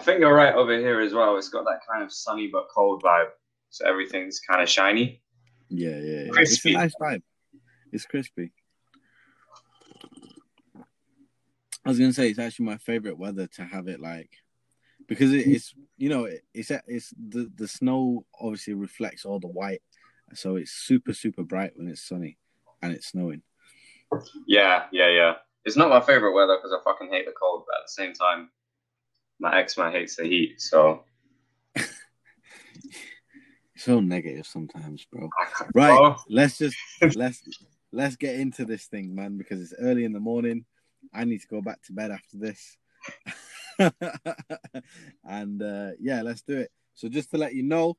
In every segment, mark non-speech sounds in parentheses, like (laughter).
I think you're right over here as well. It's got that kind of sunny but cold vibe, so everything's kind of shiny. Yeah, yeah, yeah. Crispy. It's a nice vibe. It's crispy. I was gonna say it's actually my favorite weather to have it like because it, it's you know it, it's it's the the snow obviously reflects all the white, so it's super super bright when it's sunny and it's snowing. Yeah, yeah, yeah. It's not my favorite weather because I fucking hate the cold, but at the same time, my ex man hates the heat, so (laughs) So negative sometimes, bro. Right, Bro, let's just (laughs) let's let's get into this thing, man, because it's early in the morning. I need to go back to bed after this. (laughs) and uh yeah, let's do it. So just to let you know,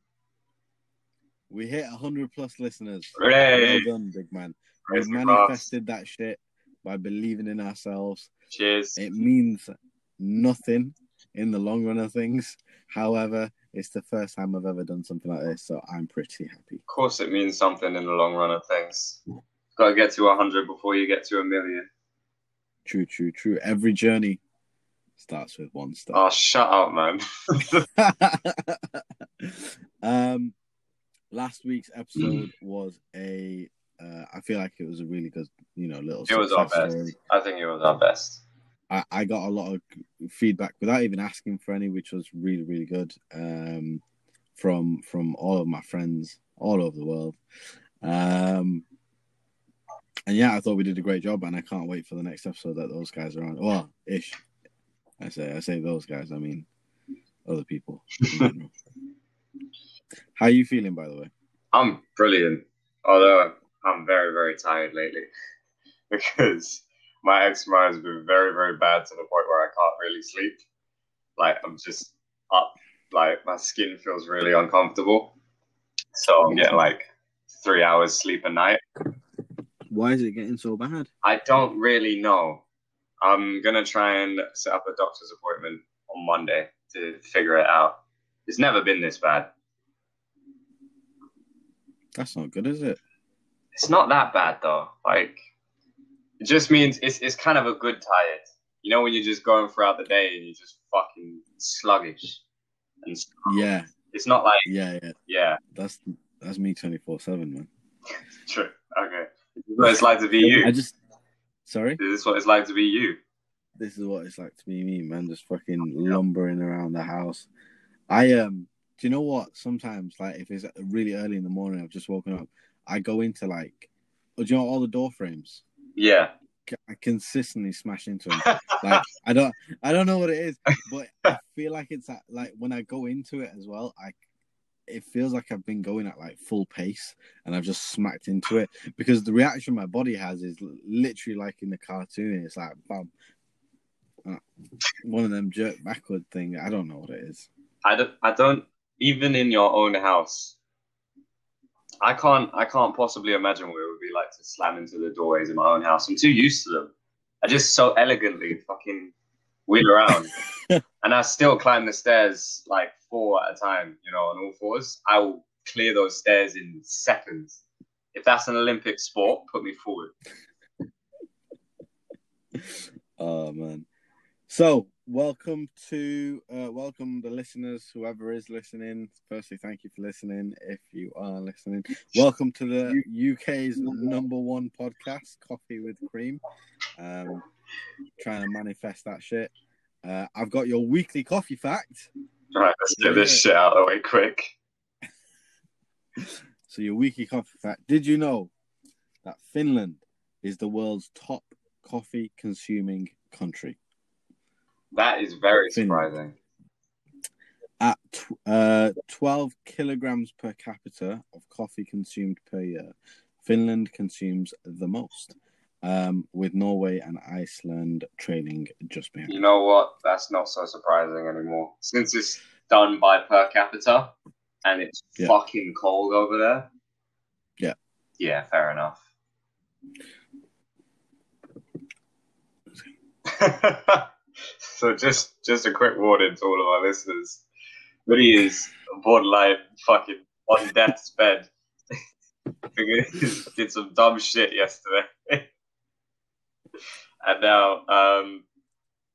we hit hundred plus listeners. Hooray. Well done, big man. Praise We've the gods. manifested that shit by believing in ourselves. Cheers. It means nothing in the long run of things. However, it's the first time I've ever done something like this, so I'm pretty happy. Of course, it means something in the long run of things. Got to get to 100 before you get to a million. True, true, true. Every journey starts with one step. Oh, shut up, man. (laughs) (laughs) um, last week's episode was a. Uh, I feel like it was a really good, you know, little. It was our best. story. I think it was our best. I, I got a lot of feedback without even asking for any, which was really, really good. Um, from from all of my friends all over the world. Um, and yeah, I thought we did a great job, and I can't wait for the next episode that those guys are on. Well, ish. I say I say those guys. I mean other people. (laughs) How are you feeling, by the way? I'm brilliant. Although I'm very, very tired lately (laughs) because my eczema has been very, very bad to the point where I can't really sleep. Like I'm just up, like my skin feels really uncomfortable. So I'm getting like three hours sleep a night. Why is it getting so bad? I don't really know. I'm gonna try and set up a doctor's appointment on Monday to figure it out. It's never been this bad. That's not good, is it? It's not that bad though. Like it just means it's it's kind of a good tired. You know when you're just going throughout the day and you're just fucking sluggish. And. Yeah, it's not like yeah, yeah. yeah, That's that's me twenty four seven, man. true. Okay. This is what it's like to be you. I just sorry. This is what it's like to be you. This is what it's like to be me, man. Just fucking lumbering around the house. I um. Do you know what? Sometimes, like, if it's really early in the morning, I've just woken up. I go into like, oh, do you know all the door frames? Yeah. I consistently smash into them. like (laughs) I don't I don't know what it is, but I feel like it's at, like when I go into it as well, I it feels like I've been going at like full pace and I've just smacked into it because the reaction my body has is literally like in the cartoon. It's like bam, Uh, one of them jerk backward thing. I don't know what it is. I don't, I don't even in your own house. I can't I can't possibly imagine what like to slam into the doorways in my own house. I'm too used to them. I just so elegantly fucking wheel around. (laughs) and I still climb the stairs like four at a time, you know, on all fours. I will clear those stairs in seconds. If that's an Olympic sport, put me forward. (laughs) Oh man. So welcome to uh welcome the listeners, whoever is listening. Firstly, thank you for listening. If you are listening, welcome to the UK's number one podcast, Coffee with Cream. Um trying to manifest that shit. Uh I've got your weekly coffee fact. All right, let's get this shit out of the way quick. (laughs) So your weekly coffee fact. Did you know that Finland is the world's top coffee consuming country? That is very surprising. at uh, 12 kilograms per capita of coffee consumed per year. Finland consumes the most, um, with Norway and Iceland trailing just behind. You know what? That's not so surprising anymore. Since it's done by per capita and it's Yeah. fucking cold over there. Yeah. Yeah, fair enough. (laughs) (laughs) so just just a quick warning to all of our listeners. Really is borderline fucking on death's bed. because (laughs) he did some dumb shit yesterday. (laughs) and now um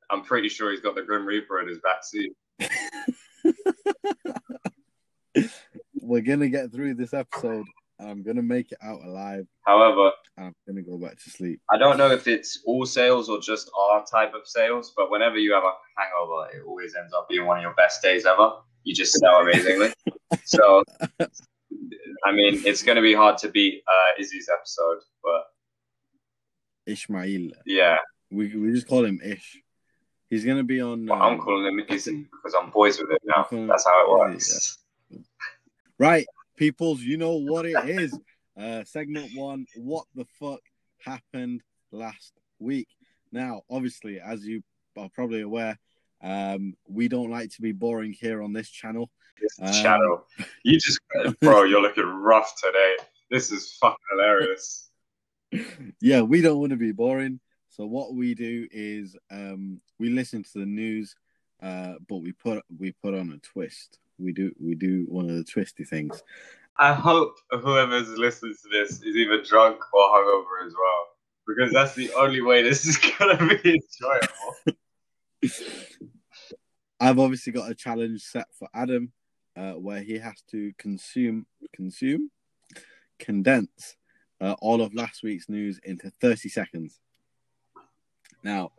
I'm pretty sure he's got the Grim Reaper in his back seat. (laughs) We're gonna get through this episode. and I'm gonna make it out alive. However, I'm gonna go back to sleep. I don't know if it's all sales or just our type of sales, but whenever you have a hangover, it always ends up being one of your best days ever. You just smell (laughs) amazingly. so, I mean, it's going to be hard to beat uh, Izzy's episode, but Ishmael. yeah, We we just call him Ish. He's gonna be on. I'm um, calling him Izzy because I'm boys with him now. That's how it Yeah, works. Right, peoples, you know what it is. Uh, segment one. What the fuck happened last week? Now, obviously, as you are probably aware, um, we don't like to be boring here on this channel. This Um, Shadow, you just, (laughs) bro, you're looking rough today. This is fucking hilarious. yeah, we don't want to be boring. So what we do is um, we listen to the news, uh, but we put we put on a twist. We do we do one of the twisty things. I hope whoever's listening to this is either drunk or hungover as well, because that's the only way this is (laughs) gonna be enjoyable. I've obviously got a challenge set for Adam, uh, where he has to consume consume condense uh, all of last week's news into thirty seconds. Now,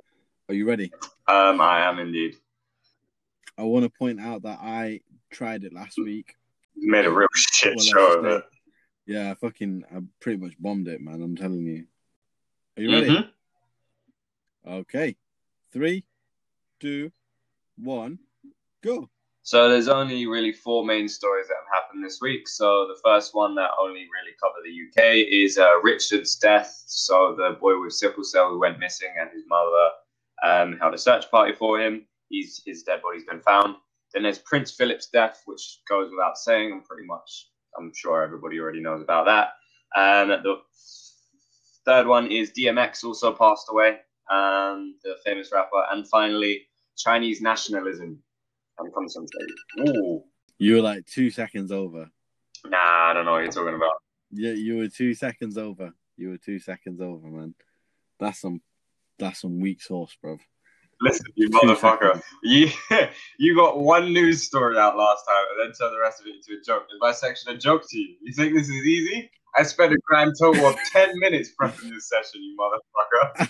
are you ready? Um, I am indeed. I want to point out that I tried it last week. Made a real (laughs) shit show of it. Yeah, I fucking, I pretty much bombed it, man. I'm telling you. Are you ready? Mhm. Okay. Three, two, one, go. So there's only really four main stories that have happened this week. So the first one that only really covered the UK is uh, Richard's death. So the boy with sickle cell who went missing and his mother um, held a search party for him. He's his dead body's been found. Then there's Prince Philip's death, which goes without saying. I'm pretty much, I'm sure everybody already knows about that. And the third one is DMX also passed away, um, the famous rapper. And finally, Chinese nationalism and concentrate. Ooh. You were like two seconds over. Nah, I don't know what you're talking about. Yeah, you were two seconds over. You were two seconds over, man. That's some, that's some weak sauce, bro. Listen, you (laughs) motherfucker. You (laughs) you got one news story out last time and then turned the rest of it into a joke. Is my section a joke to you? You think this is easy? I spent a grand total of (laughs) 10 minutes prepping this session, you motherfucker.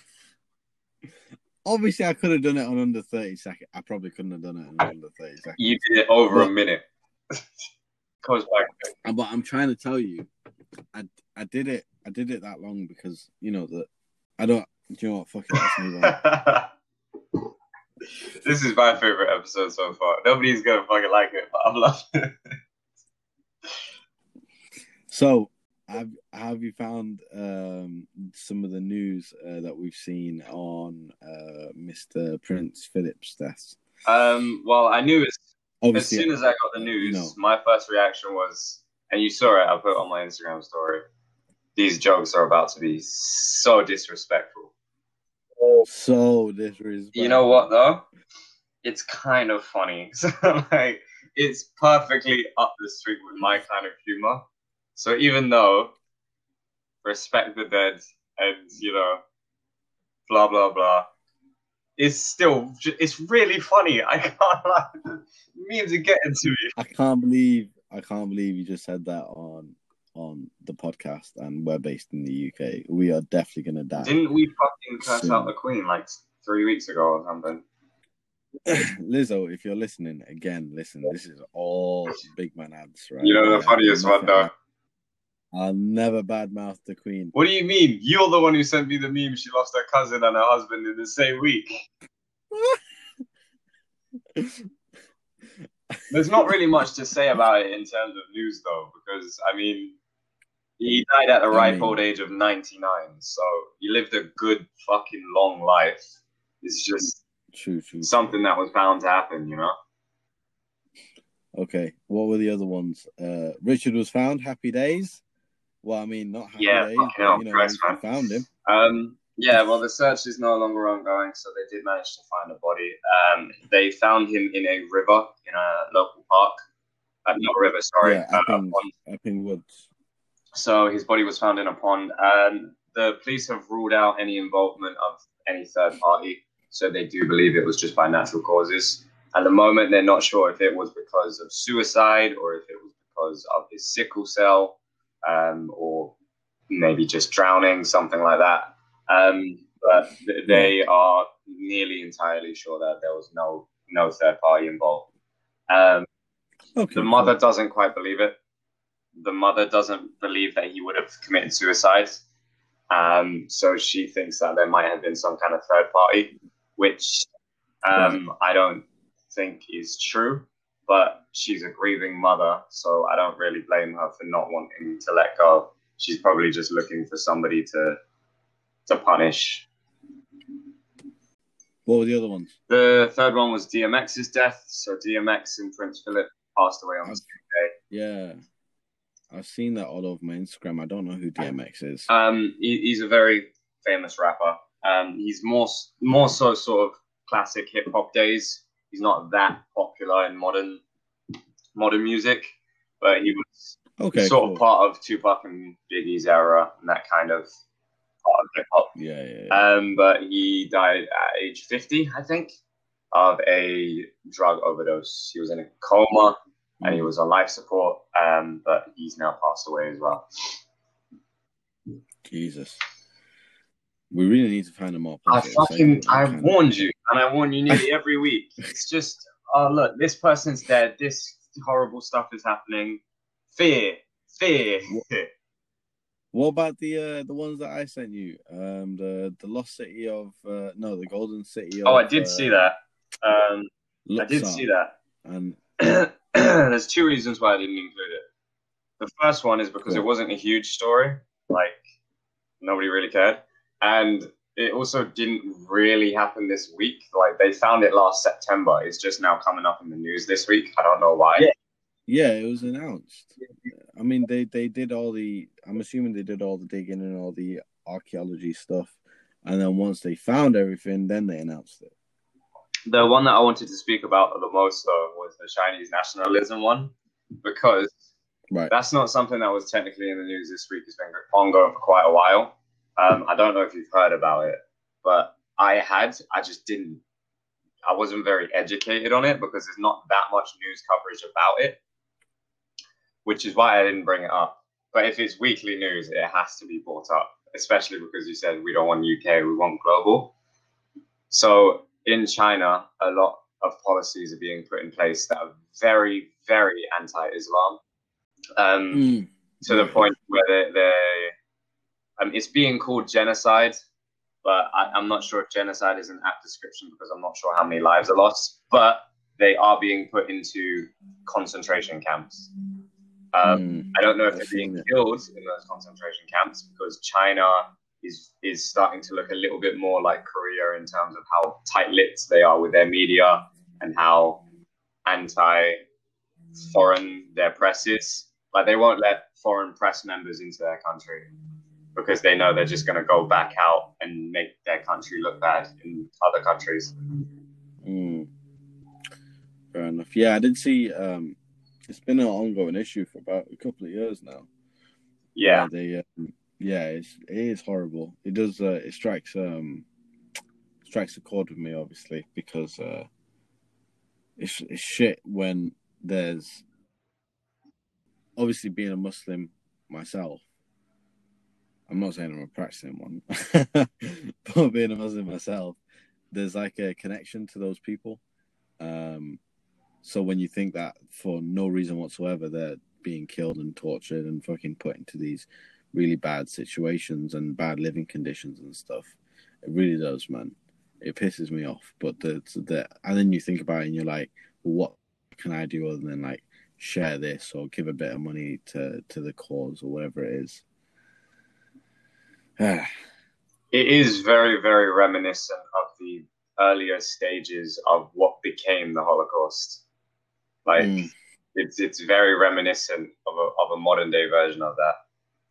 Obviously, I could have done it on under thirty seconds. I probably couldn't have done it on under thirty seconds. You did it over a minute. Goes back. Uh, But I'm trying to tell you, I I did it. I did it that long because you know that I don't. Do you know what? Fuck it. Let's move on. This is my favorite episode so far. Nobody's gonna fucking like it, but I'm loving it. So, have have you found um, some of the news uh, that we've seen on uh, Mr. Prince Philip's death? Um, well, I knew as, as soon as I got the news, know. my first reaction was, and you saw it, I put it on my Instagram story. These jokes are about to be so disrespectful. So disrespectful. You know what though? It's kind of funny. (laughs) So like, it's perfectly up the street with my kind of humor. So even though respect the dead and you know, blah blah blah, it's still it's really funny. (laughs) I can't like memes are getting to me. I can't believe I can't believe you just said that on on the podcast, and we're based in the UK. We are definitely gonna die. Didn't we fucking curse Soon. out the Queen like three weeks ago or something? (clears throat) Lizzo, if you're listening again, listen. This is all big man ads, right? You know the Yeah, funniest one though. I'll never badmouth the Queen. What do you mean? You're the one who sent me the meme. She lost her cousin and her husband in the same week. (laughs) There's not really much to say about it in terms of news, though, because I mean, he died at the I ripe old age of 99, so he lived a good fucking long life. It's just True, true. something that was bound to happen, you know. Okay, what were the other ones? Uh, Richard was found. Happy days. Well, I mean, not happy Yeah, days. fucking but, hell, you know, Christ, found him. Um, yeah, well, the (laughs) search is no longer ongoing, so they did manage to find a body. Um, they found him in a river in a local park. Uh, not a river, sorry. Yeah, uh, a Epping. pond. Epping Woods. So his body was found in a pond. Um, the police have ruled out any involvement of any third party, so they do believe it was just by natural causes. At the moment, they're not sure if it was because of suicide or if it was because of his sickle cell um, or maybe just drowning, something like that. Um, but they are nearly entirely sure that there was no no third party involved. Um, okay. The mother doesn't quite believe it. The mother doesn't believe that he would have committed suicide. Um, so she thinks that there might have been some kind of third party, which um, I don't think is true. But she's a grieving mother, so I don't really blame her for not wanting to let go. She's probably just looking for somebody to to punish. What were the other ones? The third one was DMX's death. So DMX and Prince Philip passed away on the same day. Yeah. I've seen that all over my Instagram. I don't know who DMX is. Um, he, he's a very famous rapper. Um, he's more more so sort of classic hip hop days. He's not that popular in modern modern music, but he was okay, sort cool. of part of Tupac and Biggie's era and that kind of part of hip hop. Yeah, yeah, yeah. Um, but he died at age fifty, I think, of a drug overdose. He was in a coma and he was on life support, um, but he's now passed away as well. Jesus. We really need to find a more. I fucking, I warned you, and I warn you nearly (laughs) every week. It's just, oh look, this person's dead. This horrible stuff is happening. Fear, fear. What, what about the uh, the ones that I sent you? Um, the the lost city of uh, no, the golden city. Of, oh, I did uh, see that. Um, I did see that. And (clears throat) (clears throat) there's two reasons why I didn't include it. The first one is because cool. it wasn't a huge story, like nobody really cared, and it also didn't really happen this week. Like they found it last September. It's just now coming up in the news this week. I don't know why. Yeah, yeah it was announced. I mean, they they did all the. I'm assuming they did all the digging and all the archaeology stuff, and then once they found everything, then they announced it. The one that I wanted to speak about the most though was the Chinese nationalism one, because right. that's not something that was technically in the news this week. It's been ongoing for quite a while. Um, I don't know if you've heard about it, but I had. I just didn't. I wasn't very educated on it because there's not that much news coverage about it, which is why I didn't bring it up. But if it's weekly news, it has to be brought up, especially because you said we don't want UK, we want global. So in China, a lot of policies are being put in place that are very, very anti-Islam, um, mm. to the point where they, they um, it's being called genocide, but I, am not sure if genocide is an apt description because I'm not sure how many lives are lost. But they are being put into concentration camps. Um, mm. I don't know if they're being killed in those concentration camps because China is is starting to look a little bit more like Korea in terms of how tight-lipped they are with their media and how anti-foreign their press is. Like they won't let foreign press members into their country because they know they're just going to go back out and make their country look bad in other countries. Mm. Fair enough. Yeah, I did see. Um, it's been an ongoing issue for about a couple of years now. Yeah, they um, yeah, it's, it is horrible. It does. Uh, it strikes um strikes a chord with me, obviously, because uh, it's, it's shit when there's obviously being a Muslim myself. I'm not saying I'm a practicing one, (laughs) but being a Muslim myself, there's like a connection to those people. Um, so when you think that for no reason whatsoever they're being killed and tortured and fucking put into these really bad situations and bad living conditions and stuff. It really does, man. It pisses me off. But the the and then you think about it and you're like, well, what can I do other than like share this or give a bit of money to to the cause or whatever it is. (sighs) it is very very reminiscent of the earlier stages of what became the Holocaust. Like mm. it's it's very reminiscent of a of a modern day version of that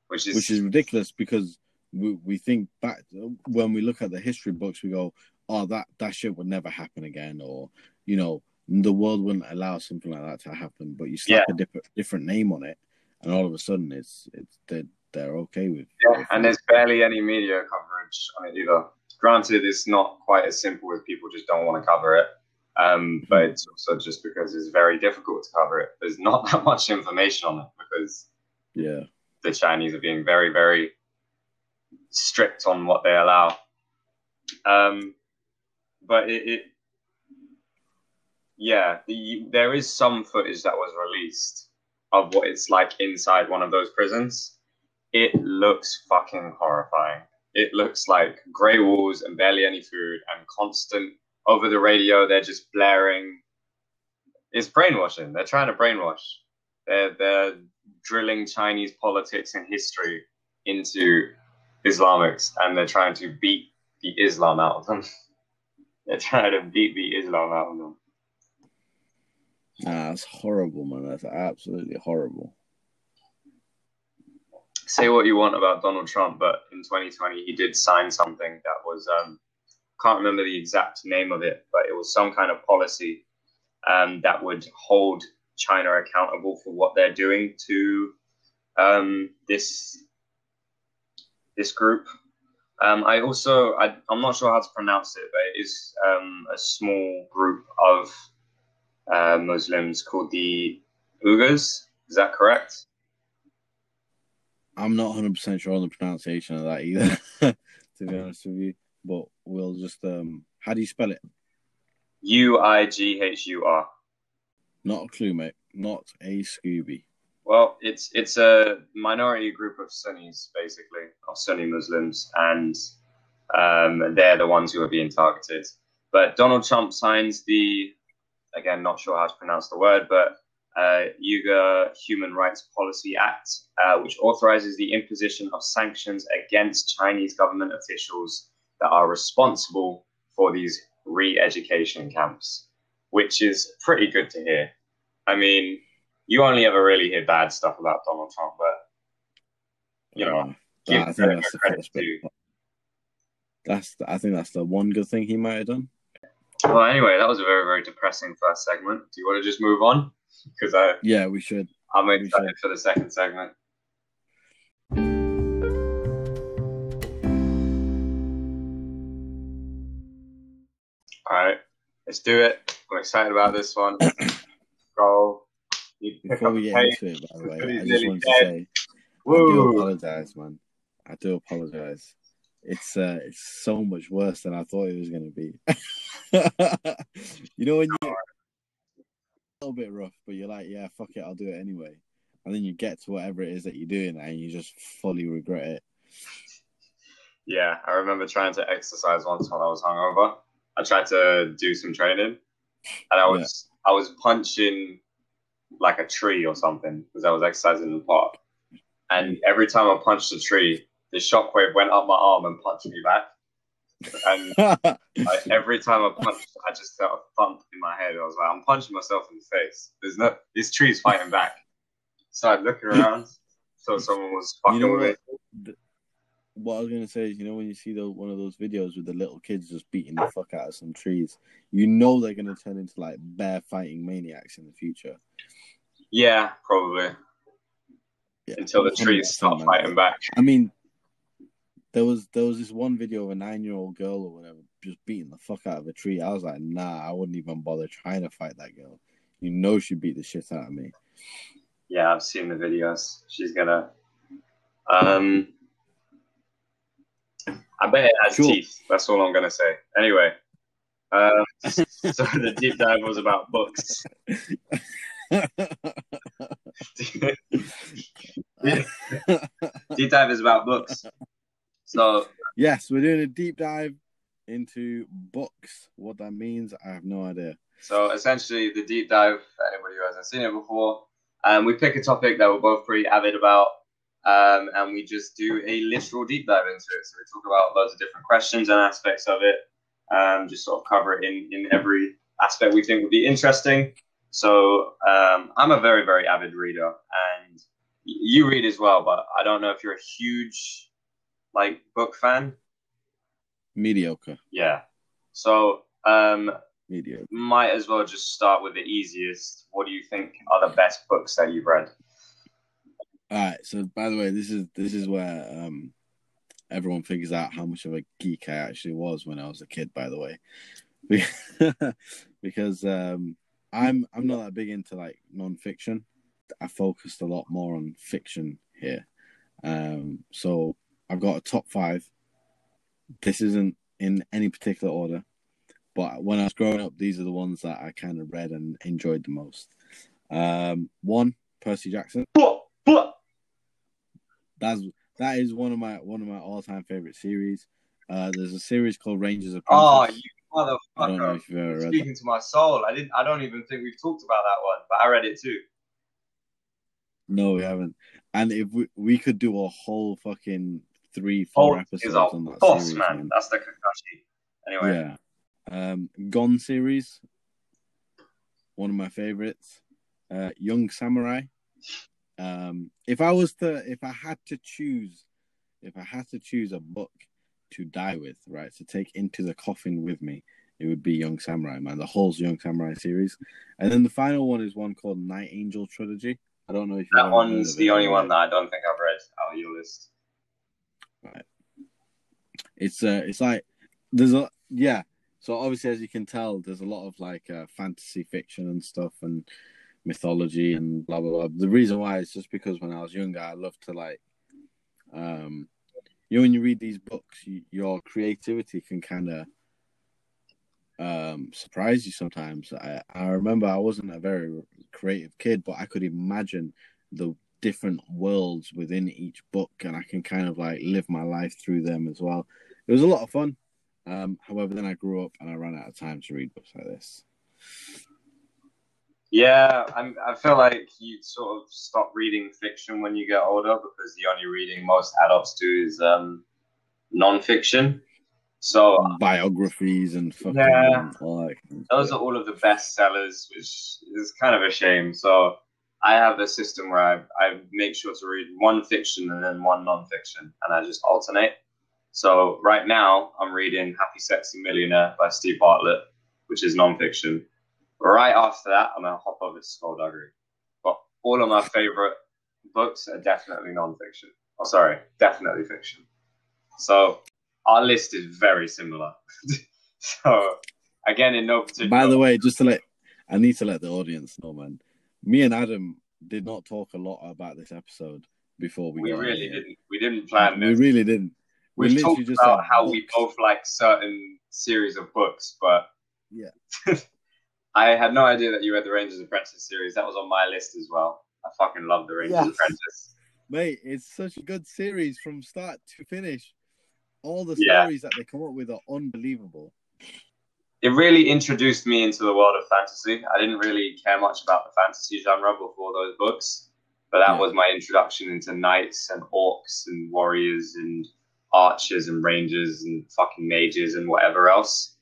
which is which is ridiculous because we, we think back when we look at the history books, we go, "Oh, that that shit would never happen again," or you know, the world wouldn't allow something like that to happen. But you slap yeah. a different different name on it, and all of a sudden, it's it's they're, they're okay with. Yeah, and there's barely any media coverage on it either. Granted, it's not quite as simple as people just don't want to cover it. Um, but it's also just because it's very difficult to cover it. There's not (laughs) that much information on it because Yeah. The Chinese are being very, very strict on what they allow. Um, but it, it yeah, the, there is some footage that was released of what it's like inside one of those prisons. It looks fucking horrifying. It looks like grey walls and barely any food and constant over the radio. They're just blaring. It's brainwashing. They're trying to brainwash. They're they're drilling Chinese politics and history into Islamics, and they're trying to beat the Islam out of them. (laughs) they're trying to beat the Islam out of them. Nah, that's horrible, man. That's absolutely horrible. say what you want about Donald Trump, but in 2020 he did sign something that was um, can't remember the exact name of it, but it was some kind of policy um, that would hold China accountable for what they're doing to um, this this group. Um, I also I, I'm not sure how to pronounce it, but it is um, a small group of uh, Muslims called the Uyghurs. Is that correct? I'm not 100% sure on the pronunciation of that either, (laughs) to be honest with you. But we'll just, um, how do you spell it? U I G H U R. Not a clue, mate. Not a Scooby. Well, it's it's a minority group of Sunnis, basically, of Sunni Muslims, and um, they're the ones who are being targeted. But Donald Trump signs the, again, not sure how to pronounce the word, but uh, Uyghur Human Rights Policy Act, uh, which authorizes the imposition of sanctions against Chinese government officials that are responsible for these re-education camps, which is pretty good to hear. I mean, you only ever really hear bad stuff about Donald Trump, but you know, give I think credit that's the first bit. due. That's, I think that's the one good thing he might have done. Well, anyway, that was a very, very depressing first segment. Do you want to just move on? Because I, Yeah, we should. I'm excited for the second segment. All right, let's do it. I'm excited about this one. (clears throat) Go. You pick Before we get into it, by the way, I just want to say, I do apologize, man. I do apologize. It's uh, it's so much worse than I thought it was gonna be. (laughs) you know when you a little bit rough, but you're like, yeah, fuck it, I'll do it anyway. And then you get to whatever it is that you're doing, and you just fully regret it. Yeah, I remember trying to exercise once when I was hungover. I tried to do some training, and I was I was punching like a tree or something because I was exercising in the park. And every time I punched a tree, the shockwave went up my arm and punched me back. And (laughs) like, every time I punched, I just felt a thump in my head. I was like, I'm punching myself in the face. There's no this tree's fighting back. Started looking around, so someone was fucking you know with what? it. What I was gonna say is, you know, when you see the, one of those videos with the little kids just beating the fuck out of some trees, you know they're gonna turn into like bear fighting maniacs in the future. Yeah, probably. Yeah, Until the trees 100%, stop man. fighting back. I mean, there was there was this one video of a nine year old girl or whatever just beating the fuck out of a tree. I was like, nah, I wouldn't even bother trying to fight that girl. You know she beat the shit out of me. Yeah, I've seen the videos. She's gonna. Um, I bet it has Sure. teeth. That's all I'm gonna say. Anyway, um, (laughs) so the deep dive was about books. (laughs) deep dive is about books. So yes, we're doing a deep dive into books. What that means, I have no idea. So essentially, the deep dive for anybody who hasn't seen it before, um, we pick a topic that we're both pretty avid about, um, and we just do a literal deep dive into it. So we talk about loads of different questions and aspects of it, um, just sort of cover it in in every aspect we think would be interesting. So um, I'm a very very avid reader, and you read as well, but I don't know if you're a huge like book fan. Mediocre, Yeah. So um, mediocre. might as well just start with the easiest. What do you think are the best books that you've read? All right. So, by the way, this is this is where um everyone figures out how much of a geek I actually was when I was a kid. By the way, (laughs) because um, I'm I'm not that big into like non-fiction. I focused a lot more on fiction here. Um, so I've got a top five. This isn't in any particular order, but when I was growing up, these are the ones that I kind of read and enjoyed the most. Um, one, Percy Jackson. That's that is one of my one of my all time favorite series. Uh, there's a series called Rangers of. Oh, you motherfucker! I don't know if you've ever read Speaking to my soul, I didn't. I don't even think we've talked about that one, but I read it too. No, we haven't. And if we we could do a whole fucking three, four Oh, episodes is on that boss series, man. man. That's the Kakashi. Anyway, Yeah. Um, Gone series, one of my favorites. Uh, Young Samurai. Um, if I was to, if I had to choose, if I had to choose a book to die with, right, to take into the coffin with me, it would be Young Samurai, man. The whole Young Samurai series, and then the final one is one called Night Angel trilogy. I don't know if that one's the only one that I don't think I've read out of your list. Right. It's uh it's like there's a yeah so obviously as you can tell there's a lot of like uh, fantasy fiction and stuff and mythology and blah blah blah the reason why is just because when i was younger i loved to like um you know when you read these books you, your creativity can kind of um surprise you sometimes I, I remember i wasn't a very creative kid but i could imagine the different worlds within each book and i can kind of like live my life through them as well it was a lot of fun. Um, however, then I grew up and I ran out of time to read books like this. Yeah, I'm, I feel like you sort of stop reading fiction when you get older because the only reading most adults do is um, non-fiction. So Biographies and fucking Yeah. all that. kind of those are all of the best sellers, which is kind of a shame. So I have a system where I, I make sure to read one fiction and then one non-fiction, and I just alternate. So right now I'm reading Happy Sexy Millionaire by Steve Bartlett, which is non-fiction. Right after that, I'm gonna hop over to Skulduggery. But all of my favorite books are definitely non-fiction. Oh, sorry, definitely fiction. So our list is very similar. (laughs) so again, in no particular. By the way, just to let I need to let the audience know, man. Me and Adam did not talk a lot about this episode before we. we really didn't. We didn't plan We this. really didn't. We We've literally talked just about how we both like certain series of books, but Yeah. (laughs) I had no idea that you read the Ranger's Apprentice series. That was on my list as well. I fucking love the Rangers Yes. Apprentice. Mate, it's such a good series from start to finish. All the Yeah. stories that they come up with are unbelievable. It really introduced me into the world of fantasy. I didn't really care much about the fantasy genre before those books, but that Yeah. was my introduction into knights and orcs and warriors and archers and rangers and fucking mages and whatever else.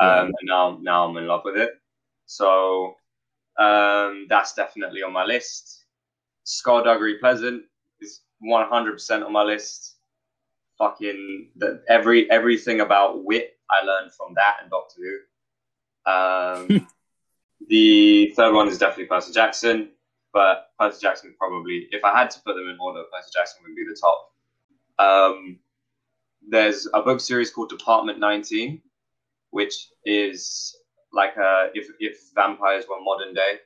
Yeah. Um, and now, now I'm in love with it. So um, that's definitely on my list. Skulduggery Pleasant is 100% on my list. Fucking the, every everything about wit I learned from that and Doctor Who. Um, (laughs) the third one is definitely Percy Jackson, but Percy Jackson probably, if I had to put them in order, Percy Jackson would be the top. Um, there's a book series called Department 19, which is like a, if if vampires were modern day,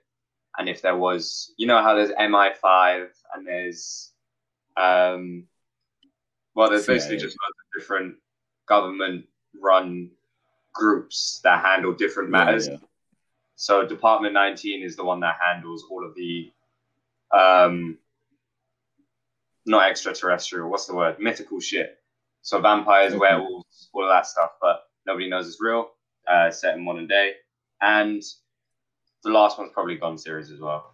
and if there was, you know how there's MI5 and there's, um, well, there's basically just loads of different government-run groups that handle different matters. Yeah. So Department 19 is the one that handles all of the, um, not extraterrestrial. What's the word? Mythical shit. So vampires, Okay. werewolves, all of that stuff, but nobody knows it's real. Uh, set in modern day, and the last one's probably Gone series as well.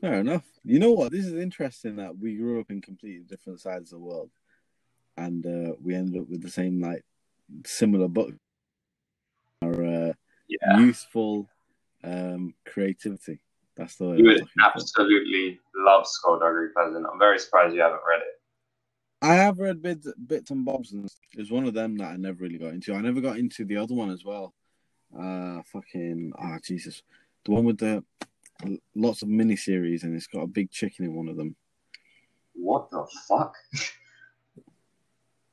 Fair enough. You know what? This is interesting that we grew up in completely different sides of the world, and uh, we ended up with the same like similar book. Our uh, Yeah, youthful um, creativity. That's the you would absolutely love Skulduggery Pleasant. I'm very surprised you haven't read it. I have read bits, bits and bobs, and it's one of them that I never really got into. I never got into the other one as well. Uh, fucking ah, Jesus, the one with the lots of mini series, and it's got a big chicken in one of them. What the fuck?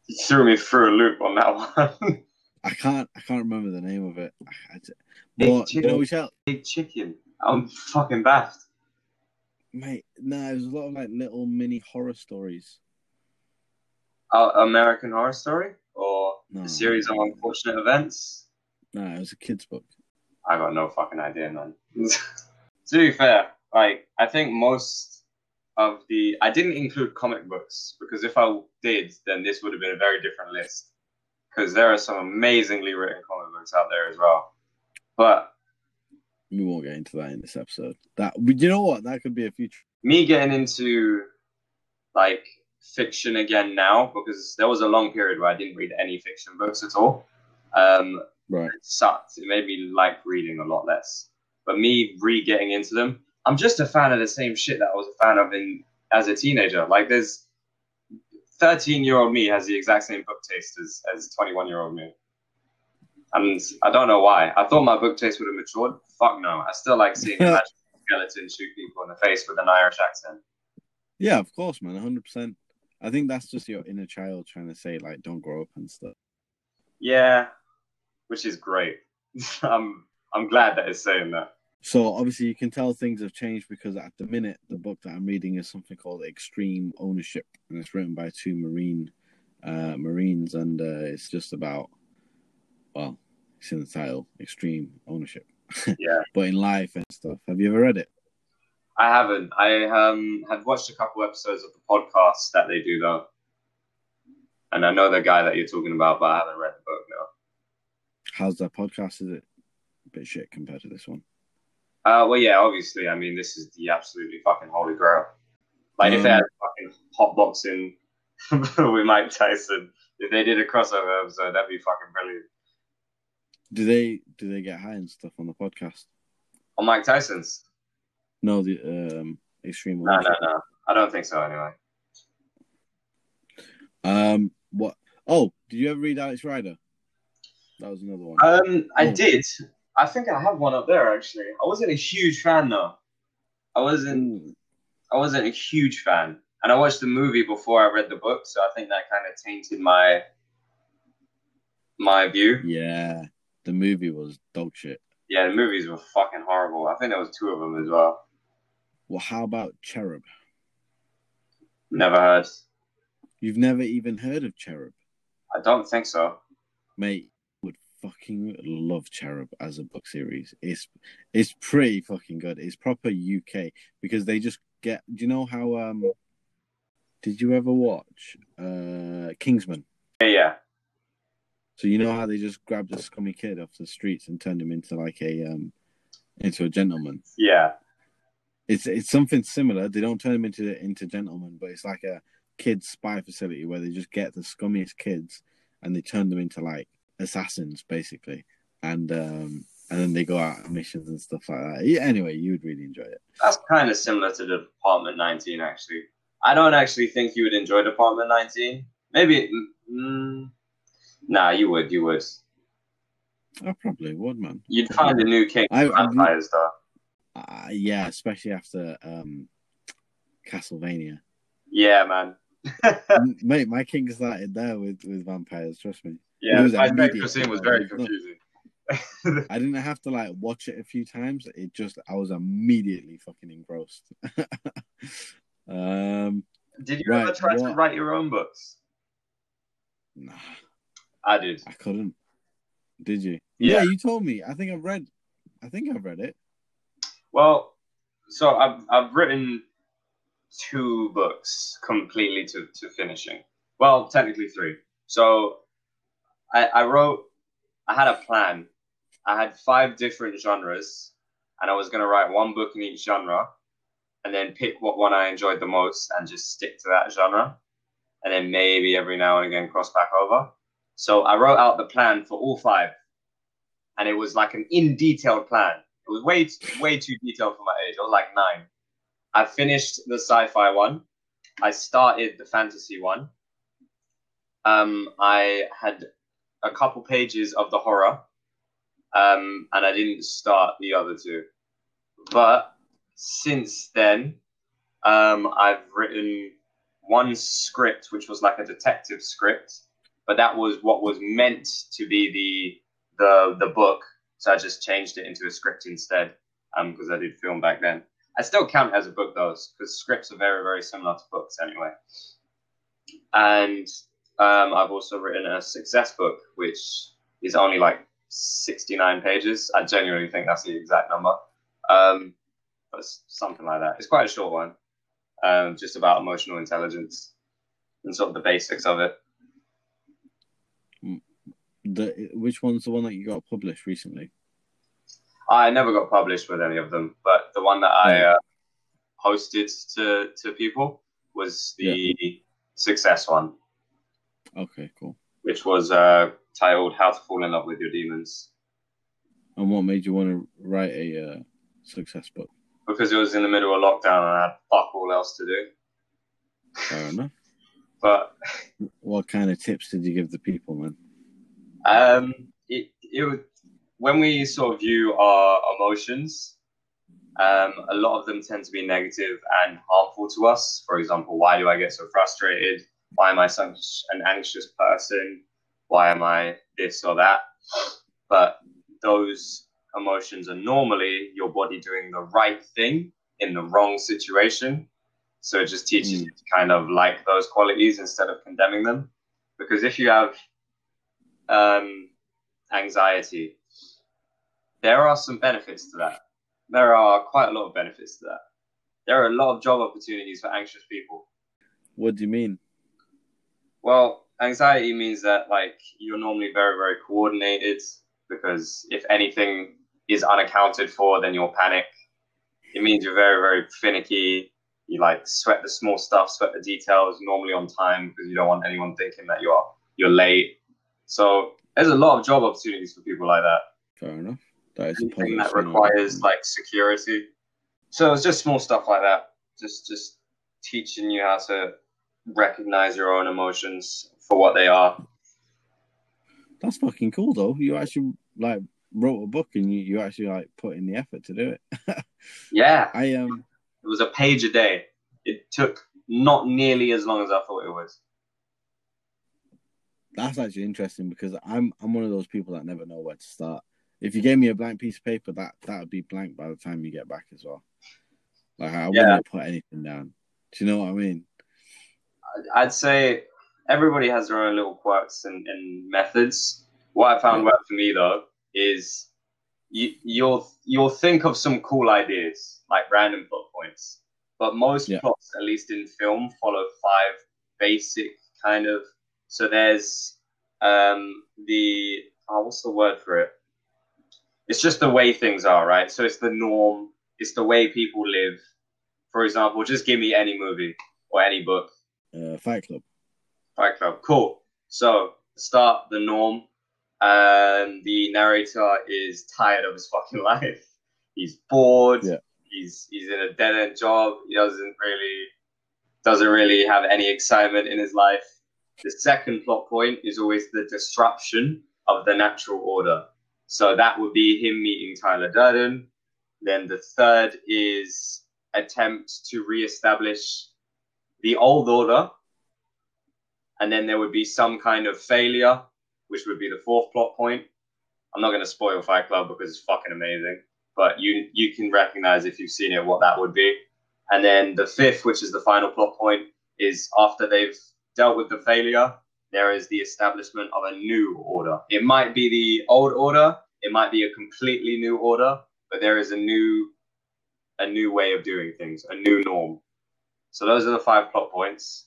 you threw me through a loop on that one. (laughs) I can't. I can't remember the name of it. I, I, Big but you know, Chicken. shall, Big chicken. I'm fucking baffed. mate. No, it was a lot of like little mini horror stories. American Horror Story or No, a series of unfortunate events. No, it was a kids' book. I got no fucking idea, man. (laughs) to be fair, like I think most of the I didn't include comic books because if I did, then this would have been a very different list. Because there are some amazingly written comic books out there as well. But We won't get into that in this episode. That, you know what? That could be a future. me getting into like fiction again now because there was a long period where I didn't read any fiction books at all. Um, Right. it sucked. It made me like reading a lot less. But me re getting into them, I'm just a fan of the same shit that I was a fan of in as a teenager. Like there's 13 year old me has the exact same book taste as as 21 year old me. And I don't know why. I thought my book taste would have matured. Fuck no. I still like seeing (laughs) a skeleton shoot people in the face with an Irish accent. Yeah, of course, man. 100%. I think that's just your inner child trying to say, like, don't grow up and stuff. Yeah, which is great. (laughs) I'm I'm glad that it's saying that. So obviously you can tell things have changed because at the minute the book that I'm reading is something called Extreme Ownership, and it's written by two marine uh, marines, and uh, it's just about well, it's in the title, Extreme Ownership, (laughs) Yeah, but in life and stuff. Have you ever read it? I haven't. I um had watched a couple episodes of the podcast that they do though, and I know the guy that you're talking about, but I haven't read the book. No. How's that podcast? Is it a bit shit compared to this one? Uh, well, yeah, obviously. I mean, this is the absolutely fucking holy grail. Like, if they had fucking hot boxing (laughs) with Mike Tyson, if they did a crossover episode, that'd be fucking brilliant. Do they do they get high and stuff on the podcast? On Mike Tyson's? No, the um, Extreme No, no, no. I don't think so. Anyway. Um, what? Oh, did you ever read Alex Rider? That was another one. Um, I Oh. did. I think I have one up there actually. I wasn't a huge fan though. I wasn't. I wasn't a huge fan, and I watched the movie before I read the book, so I think that kind of tainted my my view. Yeah, the movie was dog shit. Yeah, the movies were fucking horrible. I think there was two of them as well. Well, how about Cherub? Never heard. You've never even heard of Cherub, I don't think so. mate. Would fucking love Cherub as a book series. It's it's pretty fucking good. It's proper UK because they just get. Do you know how? Um, did you ever watch uh Kingsman? Yeah, yeah, So you know how they just grabbed a scummy kid off the streets and turned him into like a um into a gentleman. yeah. It's it's something similar. They don't turn them into into gentlemen, but it's like a kids spy facility where they just get the scummiest kids and they turn them into like assassins basically, and um and then they go out on missions and stuff like that. Yeah, anyway, you would really enjoy it. That's kind of similar to the Department 19, actually. I don't actually think you would enjoy Department 19. Maybe. Mm, nah, you would. You would. I probably would, man. You'd find a new king I- vampires, though. Uh, yeah, especially after um Castlevania. Yeah, man. (laughs) Mate, my king started there with with vampires. Trust me. yeah, It was my immediate. next scene was very confusing. (laughs) I didn't have to like watch it a few times. It just I was immediately fucking engrossed. (laughs) um, Did you ever Right, try to write your own books? nah, I did. I couldn't. Did you? Yeah. Yeah, you told me. I think I've read. I think I've read it. Well, so I've I've written two books completely to, to finishing. Well, technically three. So I, I wrote. I had a plan. I had five different genres, and I was to write one book in each genre, and then pick what one I enjoyed the most and just stick to that genre, and then maybe every now and again cross back over. So I wrote out the plan for all five, and it was like an in detailed plan. It was way way too detailed for my age. I was like nine. I finished the sci-fi one. I started the fantasy one. Um, I had a couple pages of the horror, um, and I didn't start the other two. But since then, um, I've written one script, which was like a detective script, but that was what was meant to be the the the book. So I just changed it into a script instead, um, because I did film back then. I still count as a book though, because scripts are very very similar to books anyway. And um, I've also written a success book, which is only like 69 pages. I genuinely think that's the exact number. Um, but something like that. It's quite a short one, um, just about emotional intelligence and sort of the basics of it. The which one's the one that you got published recently? I never got published with any of them, but the one that I uh, hosted to to people was the yeah. success one. Okay, cool. Which was uh, titled "How to Fall in Love with Your Demons." And what made you want to write a uh, success book? Because it was in the middle of lockdown and I had fuck all else to do. Fair enough. (laughs) But what kind of tips did you give the people, man? Um, it it when we sort of view our emotions. Um, a lot of them tend to be negative and harmful to us. For example, why do I get so frustrated? Why am I such an anxious person? Why am I this or that? But those emotions are normally your body doing the right thing in the wrong situation. So it just teaches mm. you to kind of like those qualities instead of condemning them. Because if you have um, anxiety, there are some benefits to that. There are quite a lot of benefits to that. There are a lot of job opportunities for anxious people. What do you mean? Well, anxiety means that like you're normally very, very coordinated because if anything is unaccounted for, then you'll panic. It means you're very, very finicky you like sweat the small stuff, sweat the details, normally on time because you don't want anyone thinking that you're you're late. So there's a lot of job opportunities for people like that. Fair enough. That is anything that requires like security. So it's just small stuff like that. Just just teaching you how to recognize your own emotions for what they are. That's fucking cool though. You actually like wrote a book and you, you actually like put in the effort to do it. (laughs) yeah. I um it was a page a day. It took not nearly as long as I thought it would. That's actually interesting because I'm I'm one of those people that never know where to start. If you gave me a blank piece of paper, that that would be blank by the time you get back as well. Like I yeah. wouldn't put anything down. Do you know what I mean? I'd say everybody has their own little quirks and, and methods. What I found yeah. worked for me though is you, you'll you'll think of some cool ideas like random plot points. But most yeah. plots, at least in film, follow five basic kind of. So there's um, the oh, what's the word for it? It's just the way things are, right? So it's the norm. It's the way people live. For example, just give me any movie or any book. Uh, Fight Club. Fight Club. Cool. So start the norm. And the narrator is tired of his fucking (laughs) life. He's bored. Yeah he's he's in a dead end job. He doesn't really doesn't really have any excitement in his life. The second plot point is always the disruption of the natural order. So that would be him meeting Tyler Durden. Then the third is attempt to reestablish the old order. And then there would be some kind of failure, which would be the fourth plot point. I'm not going to spoil Fight Club because it's fucking amazing but you you can recognize if you've seen it what that would be. And then the fifth, which is the final plot point, is after they've dealt with the failure, there is the establishment of a new order. It might be the old order, it might be a completely new order, but there is a new a new way of doing things, a new norm. So those are the five plot points.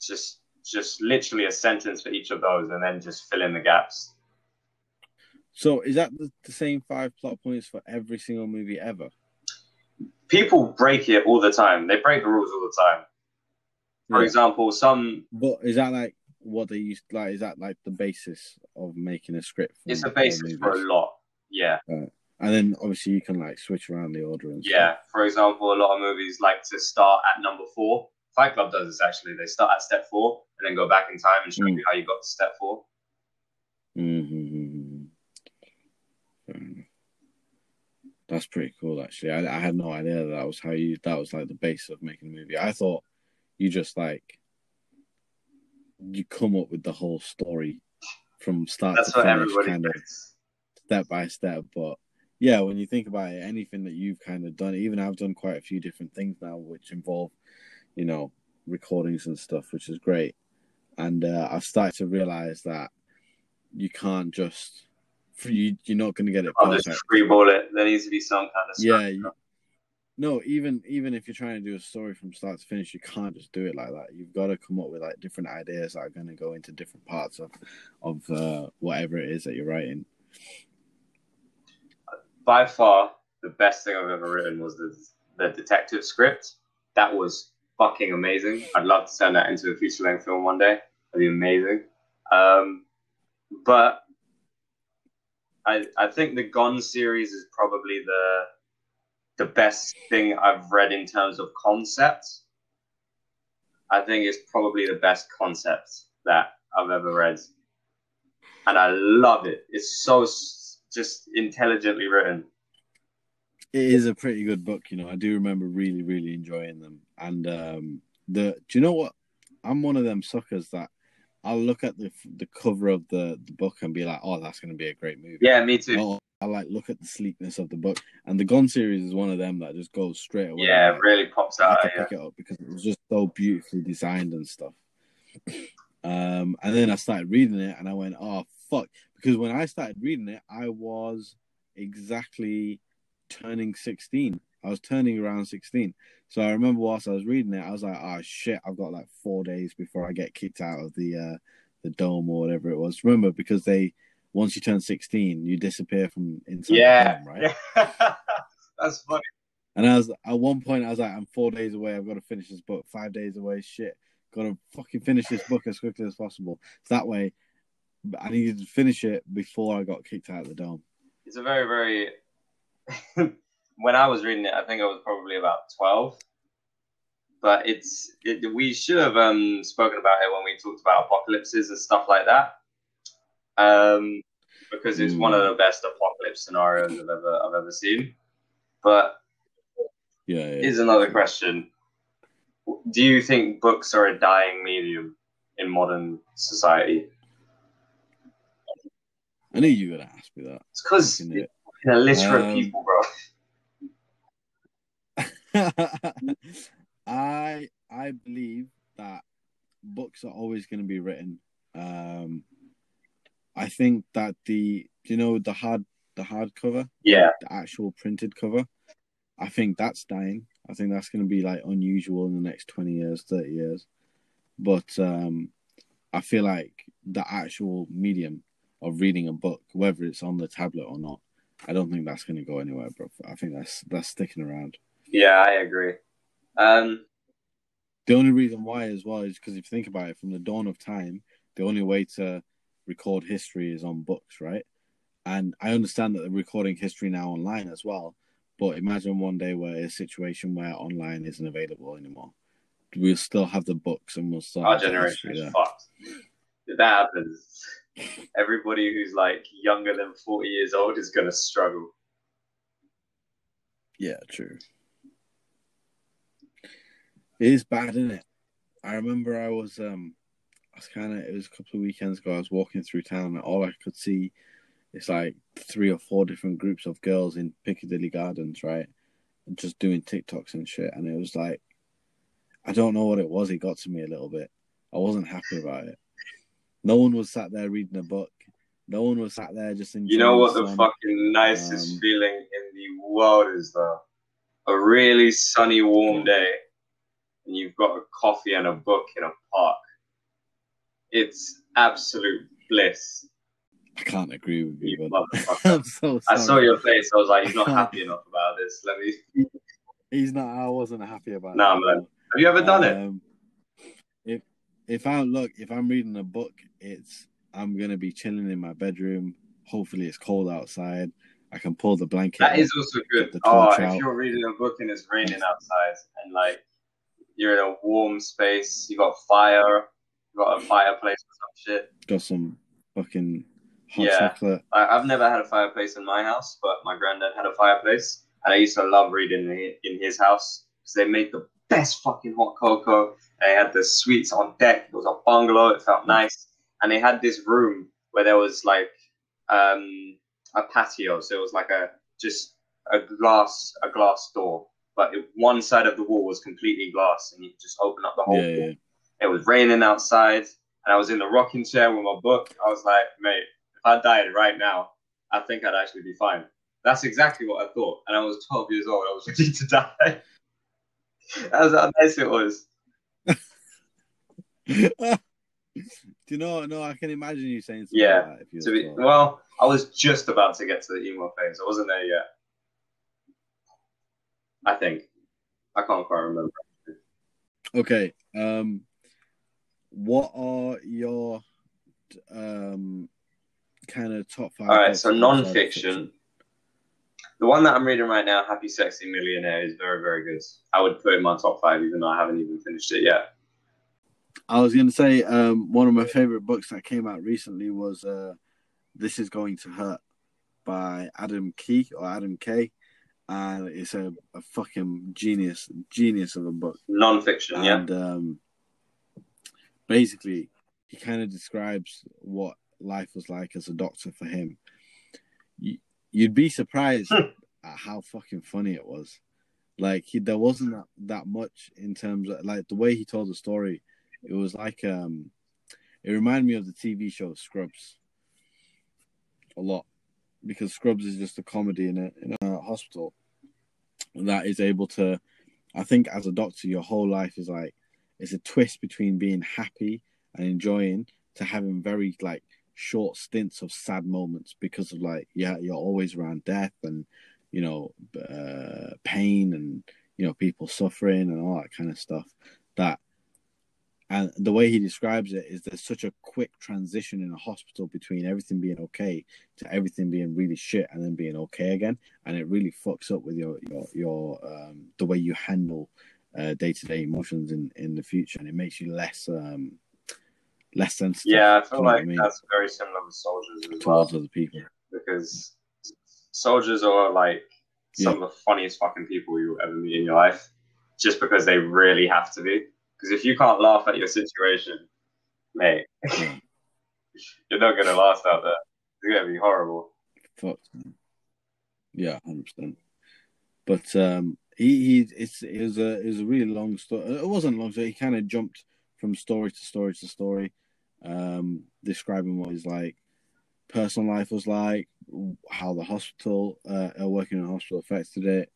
Just just literally a sentence for each of those and then just fill in the gaps. So is that the, the same five plot points for every single movie ever? People break it all the time. They break the rules all the time. For yeah. example, some. But is that like what they used? Like, is that like the basis of making a script? It's a basis for a lot. Yeah. Right. And then obviously you can like switch around the order and stuff. yeah. Stuff. For example, a lot of movies like to start at number four. Fight Club does this actually. They start at step four and then go back in time and show mm. you how you got to step 4 mm-hmm. That's pretty cool, actually. I, I had no idea that, that was how you. That was like the base of making a movie. I thought you just like you come up with the whole story from start That's to finish, kind of step by step. But yeah, when you think about it, anything that you've kind of done, even I've done quite a few different things now, which involve, you know, recordings and stuff, which is great. And uh, I've started to realize that you can't just you you're not going to get it I'll perfect. just freeball it. There needs to be some kind of Yeah, you- No, even even if you're trying to do a story from start to finish, you can't just do it like that. You've got to come up with like different ideas that are going to go into different parts of of uh, whatever it is that you're writing. by far the best thing I've ever written was the the detective script. That was fucking amazing. I'd love to turn that into a feature length film one day. That'd be amazing. Um, but I I think the Gone series is probably the the best thing I've read in terms of concepts. I think it's probably the best concept that I've ever read, and I love it. It's so just intelligently written. It is a pretty good book, you know. I do remember really, really enjoying them. And um, the do you know what? I'm one of them suckers that I'll look at the the cover of the, the book and be like, "Oh, that's going to be a great movie." Yeah, me too. Or I like look at the sleekness of the book, and the Gone series is one of them that just goes straight away. Yeah, like, it really pops I out. had to Yeah. pick it up because it was just so beautifully designed and stuff. Um, and then I started reading it, and I went, "Oh fuck!" Because when I started reading it, I was exactly turning sixteen. I was turning around sixteen. So I remember whilst I was reading it, I was like, "Oh shit! I've got like four days before I get kicked out of the uh, the dome or whatever it was." Remember, because they once you turn sixteen, you disappear from inside the Yeah, dome, right? yeah. (laughs) that's funny. And I was at one point, I was like, I'm four days away. I've got to finish this book. Five days away. Shit. Got to fucking finish this book as quickly as possible. So that way, I needed to finish it before I got kicked out of the dome. It's a very, very. (laughs) when I was reading it, I think I was probably about twelve. But it's it, we should have um, spoken about it when we talked about apocalypses and stuff like that, um, because it's one of the best apocalypse scenarios I've ever I've ever seen. But Yeah. yeah. Here's another question. Do you think books are a dying medium in modern society? I knew you were to ask me that. It's because you're illiterate Um, people, bro. (laughs) I I believe that books are always going to be written. Um, I think that the you know the hard the hard cover, Yeah, the actual printed cover, I think that's dying. I think that's going to be like unusual in the next twenty years, thirty years. But um, I feel like the actual medium of reading a book, whether it's on the tablet or not, I don't think that's going to go anywhere, bro. I think that's that's sticking around. yeah, I agree. Um, The only reason why, as well, is because if you think about it, from the dawn of time, the only way to record history is on books, right? And I understand that they're recording history now online as well. But imagine one day where a situation where online isn't available anymore. We'll still have the books and we'll still our generation is fucked. If that happens, everybody who's like younger than 40 years old is going to struggle. Yeah, true. It is bad, isn't it? I remember I was um I was kinda it was a couple of weekends ago, I was walking through town and all I could see is like three or four different groups of girls in Piccadilly Gardens, right? And just doing TikToks and shit. And it was like I don't know what it was, it got to me a little bit. I wasn't happy about it. No one was sat there reading a book. No one was sat there just enjoying You know what the sun. fucking nicest Um, feeling in the world is, though? A really sunny, warm day, and you've got a coffee and a book in a park. It's absolute bliss. I can't agree with you, You (laughs) so I saw your face. I was like, he's not happy enough about this. Let me. (laughs) He's not. I wasn't happy about. Nah, it. man. Have you ever done it? Um, If if I look, if I'm reading a book, it's I'm gonna be chilling in my bedroom. Hopefully, it's cold outside. I can pull the blanket. That is also good. Oh, if out. you're reading a book and it's raining outside, and like you're in a warm space, you got fire, got a fireplace or some shit. got some fucking hot Yeah. chocolate. I, I've never had a fireplace in my house, but my granddad had a fireplace, and I used to love reading in, in his house because they made the best fucking hot cocoa. They had the sweets on deck. It was a bungalow. It felt nice, and they had this room where there was like um, a patio. So it was like a just a glass a glass door, but it, one side of the wall was completely glass, and you just open up the whole. Yeah, yeah. It was raining outside, and I was in the rocking chair with my book. I was like, mate, if I died right now, I think I'd actually be fine. That's exactly what I thought. And I was 12 years old. I was (laughs) ready to die. That's how nice it was. (laughs) Do you know? No, I can imagine you saying something Yeah, like that if you To be, well, I was just about to get to the emo phase. I wasn't there yet. I think. I can't quite remember. Okay. Um, what are your um kind of top five? All right, so non-fiction. The one that I'm reading right now, Happy Sexy Millionaire, is very, very good. I would put it in my top five, even though I haven't even finished it yet. I was going to say um, one of my favorite books that came out recently was uh, "This Is Going to Hurt" by Adam Key or Adam Kay, and it's a, a fucking genius, genius of a book. Non-fiction, yeah. And um, basically, he kind of describes what life was like as a doctor for him. You, you'd be surprised Hmm. at how fucking funny it was. Like he, there wasn't that, that much in terms of like the way he told the story. It was like um, it reminded me of the TV show Scrubs a lot because Scrubs is just a comedy in a in a hospital that is able to. I think as a doctor, your whole life is like it's a twist between being happy and enjoying to having very like short stints of sad moments because of like yeah you're always around death and you know uh, pain and you know people suffering and all that kind of stuff that and the way he describes it is there's such a quick transition in a hospital between everything being okay to everything being really shit and then being okay again. And it really fucks up with your your your um the way you handle uh day-to-day emotions in in the future and it makes you less um less sensitive Yeah, I feel you know like I mean? that's very similar with soldiers as well. towards other people because soldiers are like some of the funniest fucking people you'll ever meet in your life, just because they really have to be. Because if you can't laugh at your situation, mate, (laughs) you're not gonna last out there. It's gonna be horrible. fucked. man. Yeah, hundred percent. But um, he he it's it was a it was a really long story. It wasn't long, so he kind of jumped from story to story to story, um, describing what his like personal life was like, how the hospital uh, uh, working in a hospital affected it.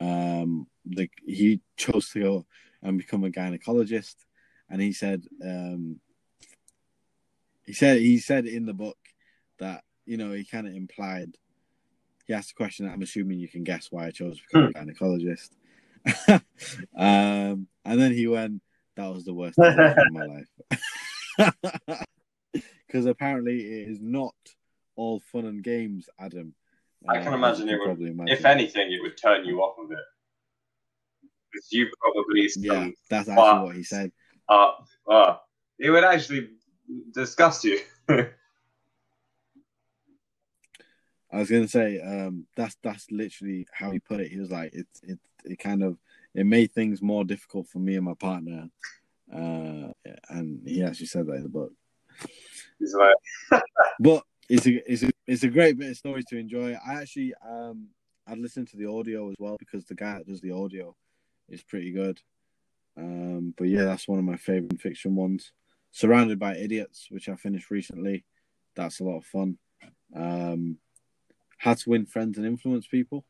Um, the he chose to go and become a gynecologist, and he said um, he said he said in the book that you know he kind of implied he asked a question that I'm assuming you can guess why I chose to become a gynecologist. (laughs) um, and then he went, "That was the worst decision in my life," (laughs) because apparently it is not all fun and games, Adam. I can Uh, imagine it would- probably imagine. If anything, it would turn you off of it. Because you probably yeah, that's actually what he said. uh, uh, it would actually disgust you. (laughs) I was gonna say um, that's that's literally how he put it. He was like, it it it kind of it made things more difficult for me and my partner, uh, and he actually said that in the book. It's like, (laughs) But it's a it's a it's a great bit of story to enjoy. I actually um I'd listen to the audio as well because the guy that does the audio is pretty good. Um, but yeah, that's one of my favorite fiction ones. Surrounded by Idiots, which I finished recently. That's a lot of fun. Um, How to Win Friends and Influence People.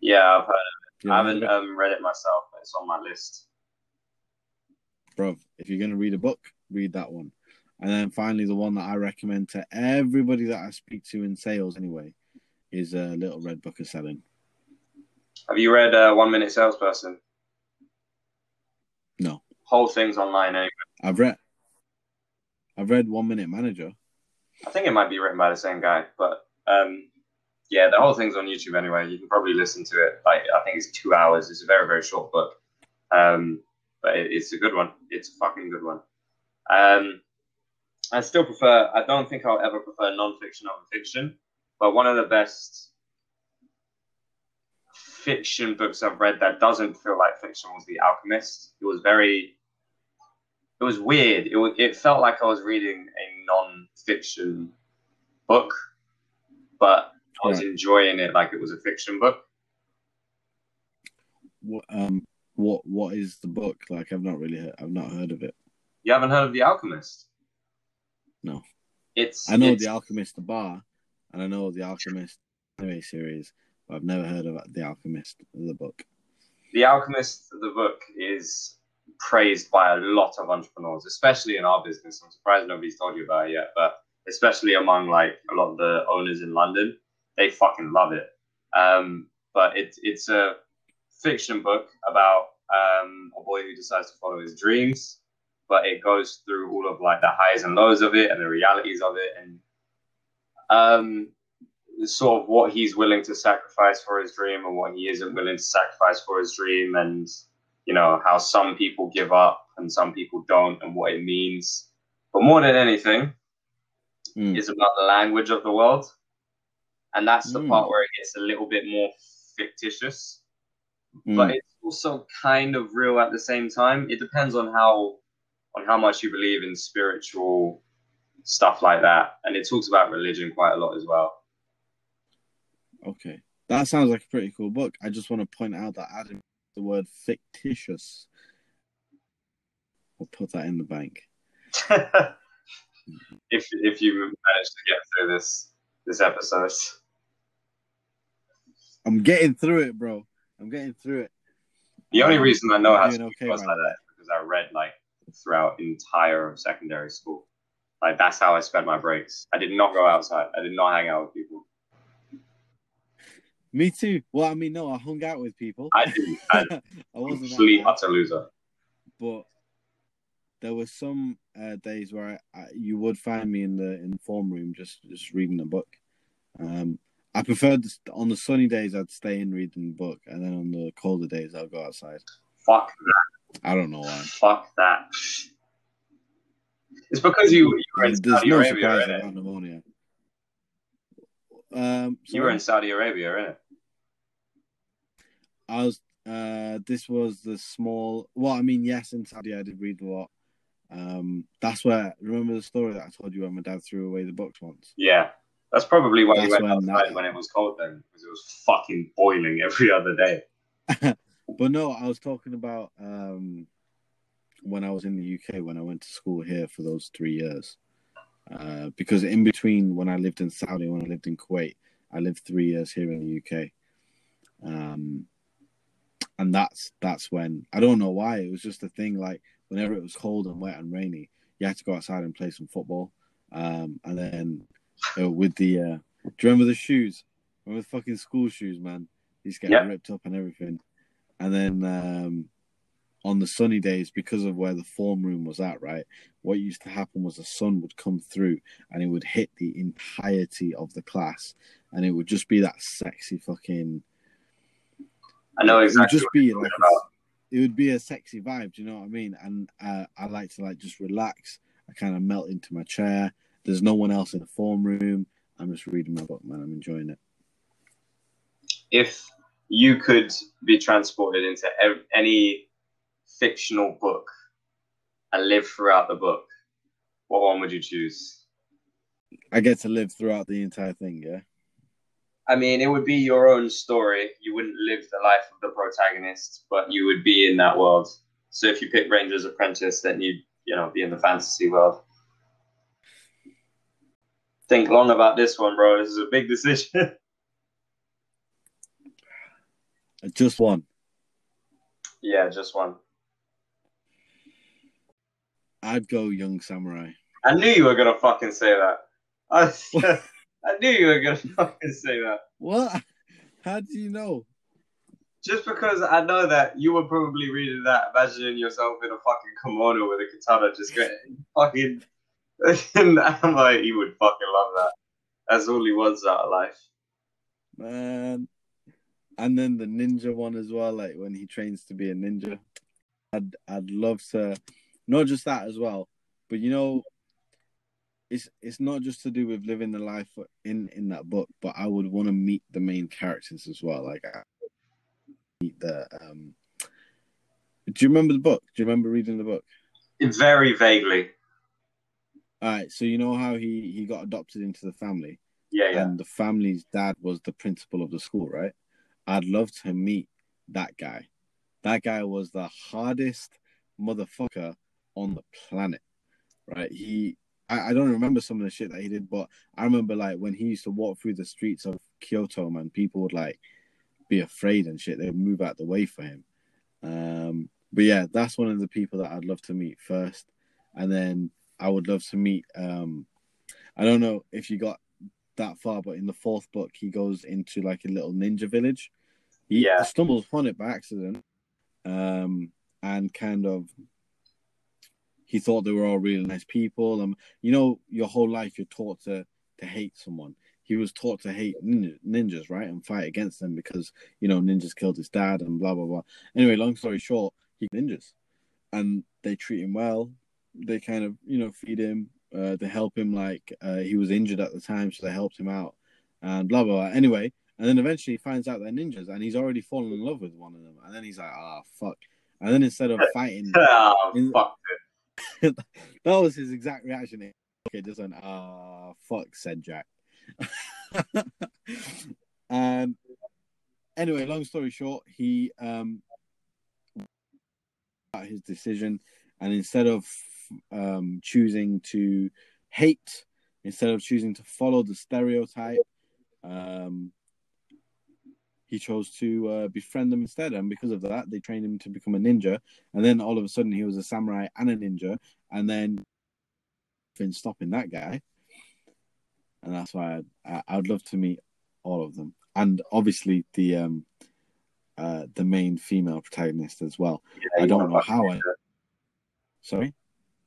yeah, I've heard You I know, haven't um, read it myself, but it's on my list. bro, if you're gonna read a book, read that one. And then finally, the one that I recommend to everybody that I speak to in sales, anyway, is a uh, Little Red Book of Selling. Have you read uh, One Minute Salesperson? No. Whole thing's online anyway. I've read, I've read One Minute Manager. I think it might be written by the same guy, but um, yeah, the whole thing's on YouTube anyway. You can probably listen to it. Like I think it's two hours. It's a very very short book, um, but it, it's a good one. It's a fucking good one. Um, I still prefer. I don't think I'll ever prefer non-fiction over fiction, but one of the best fiction books I've read that doesn't feel like fiction was The Alchemist. It was very, it was weird. It it felt like I was reading a non-fiction book, but I was Right. enjoying it like it was a fiction book. What um what what is the book? Like I've not really heard, I've not heard of it. You haven't heard of The Alchemist? No. It's I know it's, the Alchemist the bar, and I know the Alchemist anime series, but I've never heard of the Alchemist the book. The Alchemist, the book, is praised by a lot of entrepreneurs, especially in our business. I'm surprised nobody's told you about it yet, but especially among like a lot of the owners in London, they fucking love it. Um, but it's it's a fiction book about um, a boy who decides to follow his dreams, but it goes through all of like the highs and lows of it and the realities of it and um, sort of what he's willing to sacrifice for his dream and what he isn't willing to sacrifice for his dream and you know how some people give up and some people don't and what it means but more than anything Mm. is about the language of the world and that's the Mm. part where it gets a little bit more fictitious Mm. but it's also kind of real at the same time it depends on how on how much you believe in spiritual stuff like that and it talks about religion quite a lot as well Okay, that sounds like a pretty cool book. I just want to point out that adding the word fictitious, we'll put that in the bank. (laughs) if if you manage to get through this this episode. I'm getting through it, bro. I'm getting through it. The only um, reason I know how to speak okay, was like that is because I read like throughout entire secondary school. Like that's how I spent my breaks. I did not go outside. I did not hang out with people. Me too. Well, I mean, no, I hung out with people. I didn't. I (laughs) I wasn't complete utter loser. but there were some uh, days where I, I, you would find me in the in the form room just just reading a book. Um, I preferred this, on the sunny days I'd stay in reading the book, and then on the colder days I'll go outside. Fuck that. I don't know why. Fuck that. It's because you, you were in There's Saudi no Arabia, surprise pneumonia. Um, You were in Saudi Arabia, innit? I was. Uh, this was the small. Well, I mean, yes, in Saudi I did read a lot. Um, that's where. Remember the story that I told you when my dad threw away the books once. Yeah. That's probably why you That's went outside that- when it was cold then, because it was fucking boiling every other day. (laughs) But no, I was talking about um, when I was in the UK when I went to school here for those three years. Uh, because in between when I lived in Saudi when I lived in Kuwait, I lived three years here in the UK. Um, and that's that's when I don't know why it was just a thing. Like whenever it was cold and wet and rainy, you had to go outside and play some football. Um, and then uh, with the uh, do you remember the shoes? Remember the fucking school shoes, man? These getting Yeah. ripped up and everything. And then um, on the sunny days, because of where the form room was at, right, what used to happen was the sun would come through and it would hit the entirety of the class, and it would just be that sexy fucking. I know It would exactly just be like about. It would be a sexy vibe. Do you know what I mean? And uh, I like to like just relax. I kind of melt into my chair. There's no one else in the form room. I'm just reading my book, man. I'm enjoying it. if you could be transported into ev- any fictional book and live throughout the book, what one would you choose? I get to live throughout the entire thing. Yeah. I mean, it would be your own story. You wouldn't live the life of the protagonist, but you would be in that world. So if you pick Ranger's Apprentice, then you'd, you know, be in the fantasy world. Think long about this one, bro. This is a big decision. (laughs) Just one. yeah, just one. I'd go young samurai. I knew you were gonna fucking say that. I, (laughs) (laughs) I knew you were gonna (laughs) fucking say that. What? How do you know? Just because I know that you were probably reading that, imagining yourself in a fucking kimono with a katana, just getting fucking. (laughs) and I'm like, he would fucking love that. That's all he wants out of life. Man. And then the ninja one as well, like when he trains to be a ninja. I'd I'd love to not just that as well, but you know it's it's not just to do with living the life in in that book, but I would want to meet the main characters as well. Like I, the. Um... Do you remember the book? Do you remember reading the book? Very vaguely. All right, so you know how he he got adopted into the family, Yeah, yeah. and the family's dad was the principal of the school, right? I'd love to meet that guy. That guy was the hardest motherfucker on the planet, right? He, I, I don't remember some of the shit that he did, but I remember like when he used to walk through the streets of Kyoto, man, people would like be afraid and shit. They would move out the way for him. Um, but yeah, that's one of the people that I'd love to meet first, and then I would love to meet. Um, I don't know if you got that far, but in the fourth book, he goes into like a little ninja village. He Yeah. stumbles upon it by accident, um, and kind of he thought they were all really nice people. And you know, your whole life you're taught to to hate someone. He was taught to hate nin- ninjas, right, and fight against them because you know ninjas killed his dad and blah blah blah. Anyway, long story short, he ninjas, and they treat him well. They kind of you know feed him. Uh, they help him like uh, he was injured at the time, so they helped him out, and blah blah. blah. Anyway, and then eventually he finds out they're ninjas, and he's already fallen in love with one of them, and then he's like, ah, fuck. And then instead of (laughs) fighting, oh, In- fuck. (laughs) that was his exact reaction. Okay, just went, ah, fuck, said Jack. and (laughs) anyway, long story short, he um his decision, and instead of um choosing to hate, instead of choosing to follow the stereotype, um he chose to uh, befriend them instead, and because of that, they trained him to become a ninja. And then all of a sudden, he was a samurai and a ninja, and then been stopping that guy. And that's why I'd, I- I'd love to meet all of them, and obviously the um uh the main female protagonist as well. Yeah, I don't know how I- Sorry,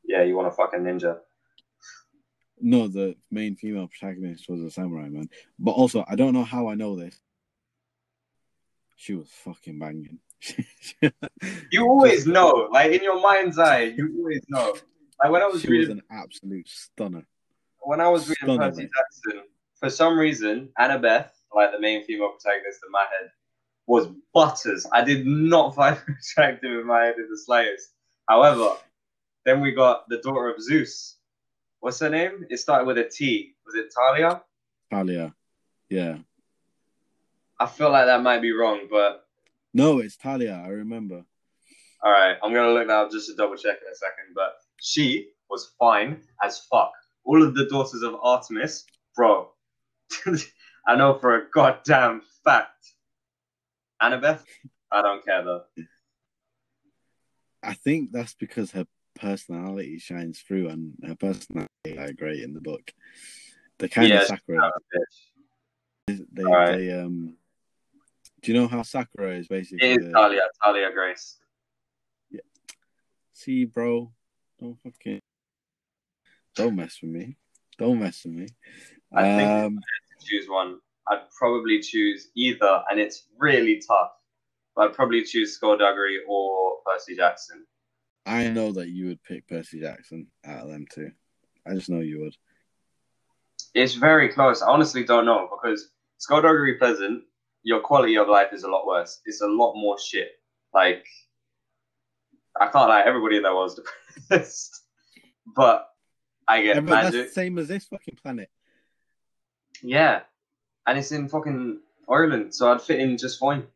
Yeah, you want a ninja. no, the main female protagonist was a samurai man, but also I don't know how I know this. She was fucking banging. (laughs) You always know, like in your mind's eye, you always know. Like when I was she was reading, an absolute stunner. when I was reading stunning, Percy. Jackson, for some reason, Annabeth, like the main female protagonist in my head, was butters. I did not (laughs) find her attractive in my head in the slightest. However, then we got the daughter of Zeus. What's her name? It started with a T. Was it Thalia? Thalia, yeah. I feel like that might be wrong, but No, it's Thalia. I remember. all right, I'm gonna look now just to double check in a second. But she was fine as fuck. All of the daughters of Artemis, bro. (laughs) I know for a goddamn fact. Annabeth, I don't care though. I think that's because her personality shines through, and her personality is great in the book. The kind Yeah, of she's Sakura. not a bitch. They, they um. Do you know how Sakura is basically? It is Thalia, Thalia Grace. Yeah. See, bro, don't fucking don't mess with me. Don't mess with me. I think- Um, Choose one. I'd probably choose either, and it's really tough. But I'd probably choose Skulduggery or Percy Jackson. I know that you would pick Percy Jackson out of them two. I just know you would. It's very close. I honestly don't know because Skulduggery Pleasant, your quality of life is a lot worse. It's a lot more shit. Like, I can't lie, everybody in that world's depressed. (laughs) but I get Yeah, but that's magic. the same as this fucking planet. Yeah, and it's in fucking Ireland, so I'd fit in just fine.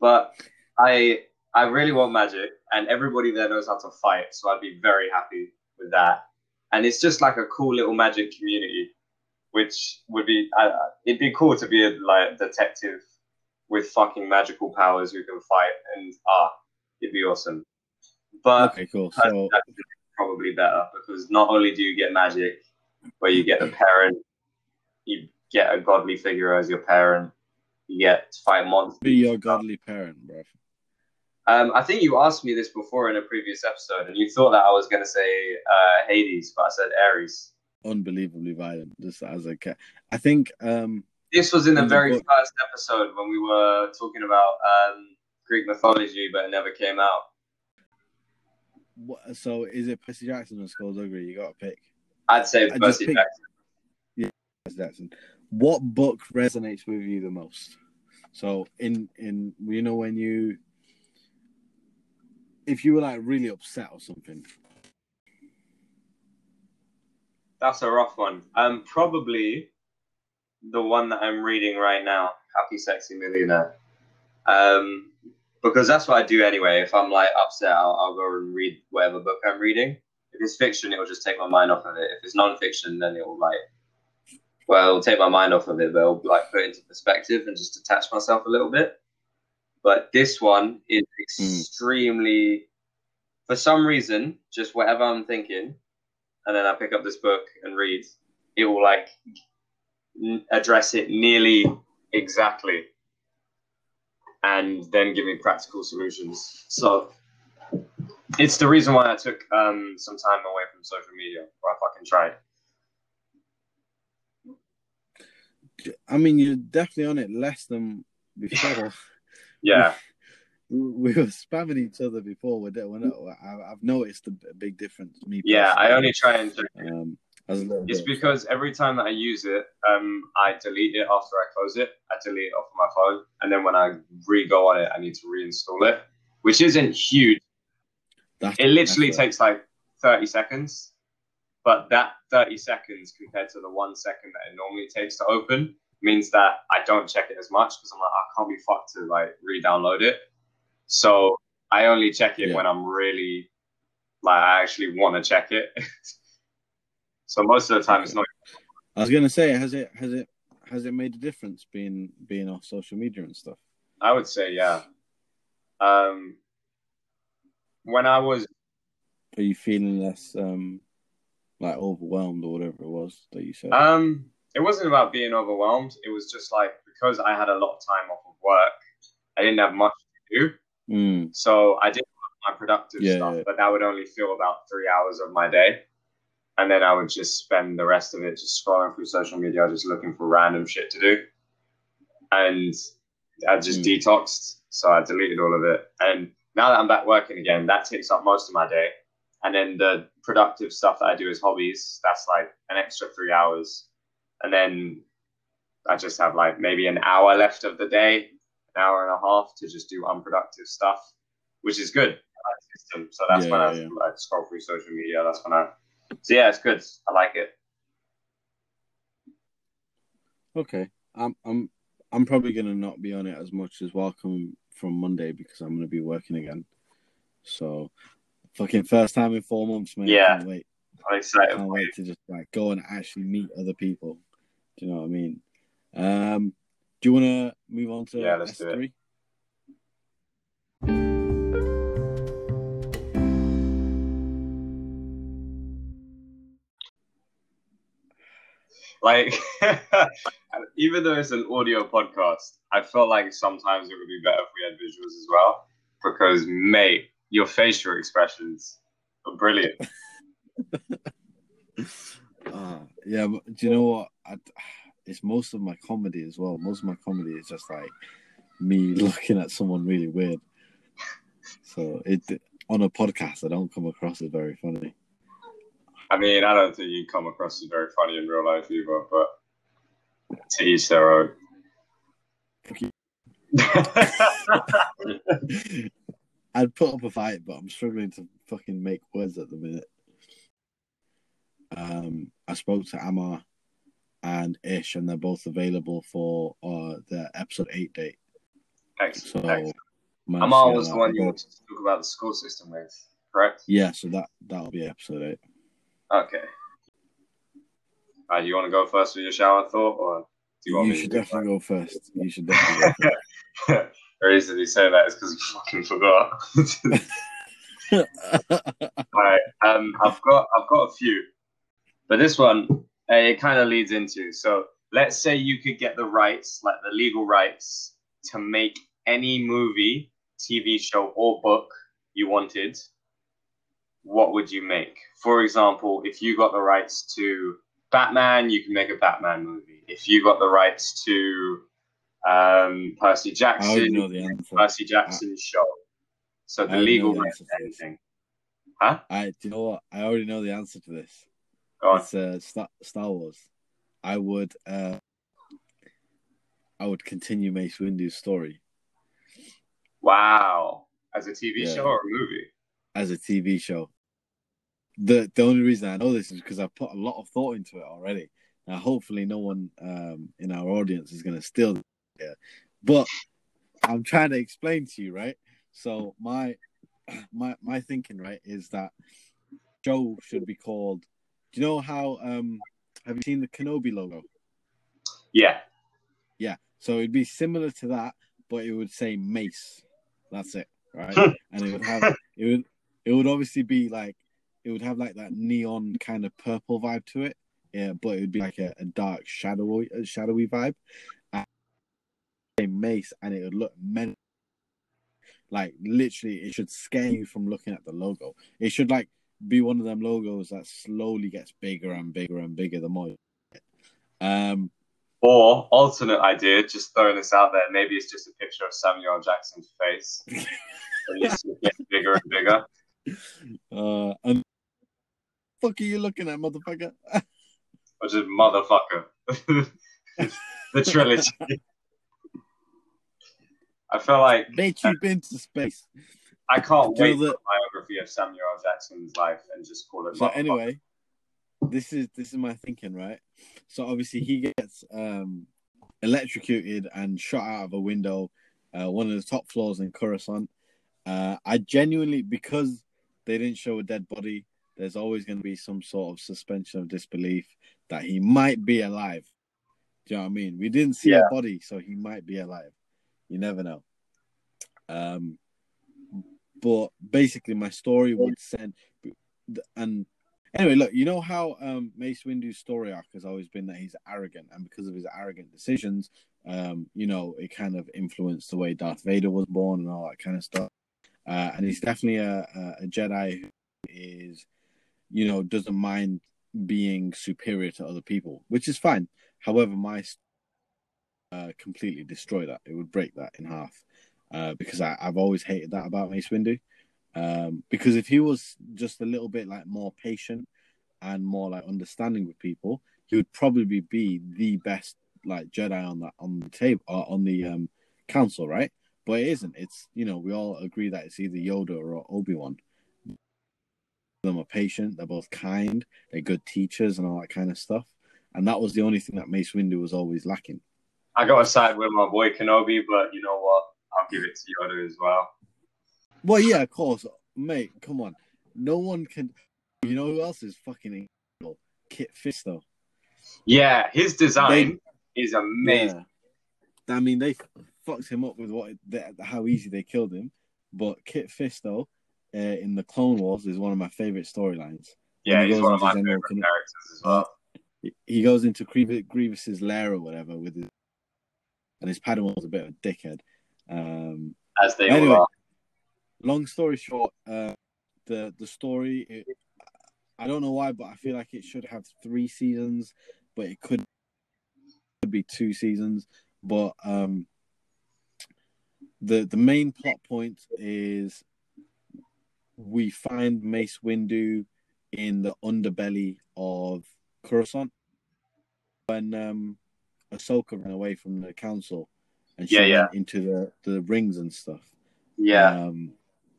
But I I really want magic, and everybody there knows how to fight, so I'd be very happy with that. And it's just like a cool little magic community, which would be uh, it'd be cool to be a like detective with fucking magical powers who can fight, and ah, it'd be awesome. But Okay, cool. So probably better because not only do you get magic, where you get a parent, you get a godly figure as your parent, you get to fight monsters. be your godly parent, bro. Um, I think you asked me this before in a previous episode, and you thought that I was going to say uh, Hades, but I said Ares. Unbelievably violent, just as a cat. I think um This was in the very first episode when we were talking about um, Greek mythology, but it never came out. what, so is it Percy Jackson or Skulduggery? You gotta pick. I'd say I Percy picked- Jackson. Yeah, Percy Jackson. What book resonates with you the most? So in in you know when you if you were like really upset or something. That's a rough one. Um, probably the one that I'm reading right now, Happy Sexy Millionaire. Um, because that's what I do anyway. If I'm like upset, I'll, I'll go and read whatever book I'm reading. If it's fiction, it will just take my mind off of it. If it's non-fiction, then it will like, well, it'll take my mind off of it, but it'll like put it into perspective and just detach myself a little bit. But this one is extremely, for some reason, just whatever I'm thinking, and then I pick up this book and read, it will like address it nearly exactly and then give me practical solutions. So it's the reason why I took um, some time away from social media, or I fucking tried. I mean, you're definitely on it less than before. (laughs) Yeah, we were spamming each other before. We're, we're not, I- I've noticed a big difference. Me, yeah. I only try and. Um, as a little It's because every time that I use it, um, I delete it after I close it. I delete it off of my phone, and then when I re-go on it, I need to reinstall it, which isn't huge. that's- It literally a- takes like 30 seconds, but that 30 seconds compared to the one second that it normally takes to open means that I don't check it as much because I'm like, I can't be fucked to like re-download it. So I only check it Yeah. when I'm really like I actually want to check it. (laughs) so most of the time it's not. I was gonna say, has it has it has it made a difference being being off social media and stuff? I would say yeah. Um, when I was Are you feeling less um like overwhelmed or whatever it was that you said? Um, it wasn't about being overwhelmed. It was just like because I had a lot of time off of work, I didn't have much to do. Mm, So I did my productive Yeah, stuff, yeah. but that would only fill about three hours of my day. And then I would just spend the rest of it just scrolling through social media, just looking for random shit to do. And I just Mm. detoxed. So I deleted all of it. And now that I'm back working again, that takes up most of my day. And then the productive stuff that I do as hobbies, that's like an extra three hours. And then I just have like maybe an hour left of the day, an hour and a half to just do unproductive stuff, which is good. I like the system. So that's Yeah, when I yeah. like, scroll through social media. That's when I. So yeah, it's good. I like it. okay, I'm I'm I'm probably gonna not be on it as much as welcome from Monday because I'm gonna be working again. So, fucking first time in four months, man. Yeah. I can't wait. I'm excited. can't wait to just like go and actually meet other people. Do you know what I mean? Um, do you want to move on to Yeah, let's do Like, (laughs) even though it's an audio podcast, I felt like sometimes it would be better if we had visuals as well. Because, mate, your facial expressions are brilliant. (laughs) Uh, yeah, but do you know what? I, it's most of my comedy as well. Most of my comedy is just like me (laughs) looking at someone really weird. So it on a podcast, I don't come across as very funny. I mean, I don't think you come across as very funny in real life either, but to each their own. (laughs) I'd put up a fight, but I'm struggling to fucking make words at the minute. Um, I spoke to Amar and Ish, and they're both available for uh, the episode eight date. Excellent. So, excellent. Amal was the one you wanted to talk about the school system with, correct? Yeah, so that that'll be episode eight. Okay. Uh, you want to go first with your shower thought, or do you You, want me should to definitely go first. You should definitely go mine? (laughs) the reason you say that is because you fucking forgot. (laughs) first. All right. Um, I've got I've got a few, but this one uh, it kind of leads into. So let's say you could get the rights, like the legal rights, to make any movie, TV show, or book you wanted. What would you make? For example, if you got the rights to Batman, you can make a Batman movie. If you got the rights to um, Percy I Jackson, know the answer. Percy Jackson show. So the legal rights to anything. Huh? I do you know what? I already know the answer to this. Go on. It's uh, Star, Star Wars. I would uh, I would continue Mace Windu's story. Wow. As a TV Yeah. show or a movie? As a TV show. The the only reason I know this is because I put a lot of thought into it already. Now, hopefully, no one um, in our audience is going to steal it. But I'm trying to explain to you, right? So my (clears throat) my my thinking, right, is that Joe should be called. Do you know how? Um, have you seen the Kenobi logo? Yeah. Yeah. So it'd be similar to that, but it would say Mace. That's it, right? and it would have it would it would obviously be like it would have like that neon kind of purple vibe to it. Yeah, but it would be like a, a dark shadowy a shadowy vibe. And Mace, and it would look men like literally it should scare you from looking at the logo. It should like be one of them logos that slowly gets bigger and bigger and bigger the more. Um, or alternate idea, just throwing this out there. Maybe it's just a picture of Samuel Jackson's face. (laughs) and it's getting bigger and bigger. Uh, and fuck are you looking at, motherfucker? or just motherfucker. (laughs) the trilogy. I feel like bitch, you've been to space. I can't wait for the biography of Samuel L. Jackson's life and just call it. So anyway, this is this is my thinking, right? So obviously he gets um electrocuted and shot out of a window, uh, one of the top floors in Coruscant. Uh, I genuinely because they didn't show a dead body. There's always going to be some sort of suspension of disbelief that he might be alive. Do you know what I mean? We didn't see yeah. a body, so he might be alive. You never know. Um, but basically, my story would send, and anyway, look, you know how um, Mace Windu's story arc has always been that he's arrogant, and because of his arrogant decisions, um, you know, it kind of influenced the way Darth Vader was born and all that kind of stuff. Uh, and he's definitely a, a, Jedi who is, you know, doesn't mind being superior to other people, which is fine. However, my uh, completely destroy that. It would break that in half uh, because I, have always hated that about Mace Windu. Um, because if he was just a little bit like more patient and more like understanding with people, he would probably be the best like Jedi on that on the table uh, on the um, council, right? But it isn't. It's you know we all agree that it's either Yoda or Obi Wan. Them are patient. They're both kind. They're good teachers and all that kind of stuff. And that was the only thing that Mace Windu was always lacking. I got to side with my boy Kenobi, but you know what? I'll give it to Yoda as well. Well, yeah, of course, mate. Come on, no one can. You know who else is fucking incredible? Kit Fisto. Yeah, his design they, is amazing. Yeah. I mean, they fucked him up with what how easy they killed him, but Kit Fisto uh, in the Clone Wars is one of my favorite storylines. Yeah, he he's one of my favorite characters as well. He goes into Grievous's lair or whatever with his and his Padawan was a bit of a dickhead. Um, As they anyway, are. Long story short, uh, the the story, it, I don't know why, but I feel like it should have three seasons, but it could, could be two seasons. But um, the the main plot point is we find Mace Windu in the underbelly of Coruscant when um, Ahsoka ran away from the council and she yeah, yeah. went into the, the rings and stuff. Yeah. Um,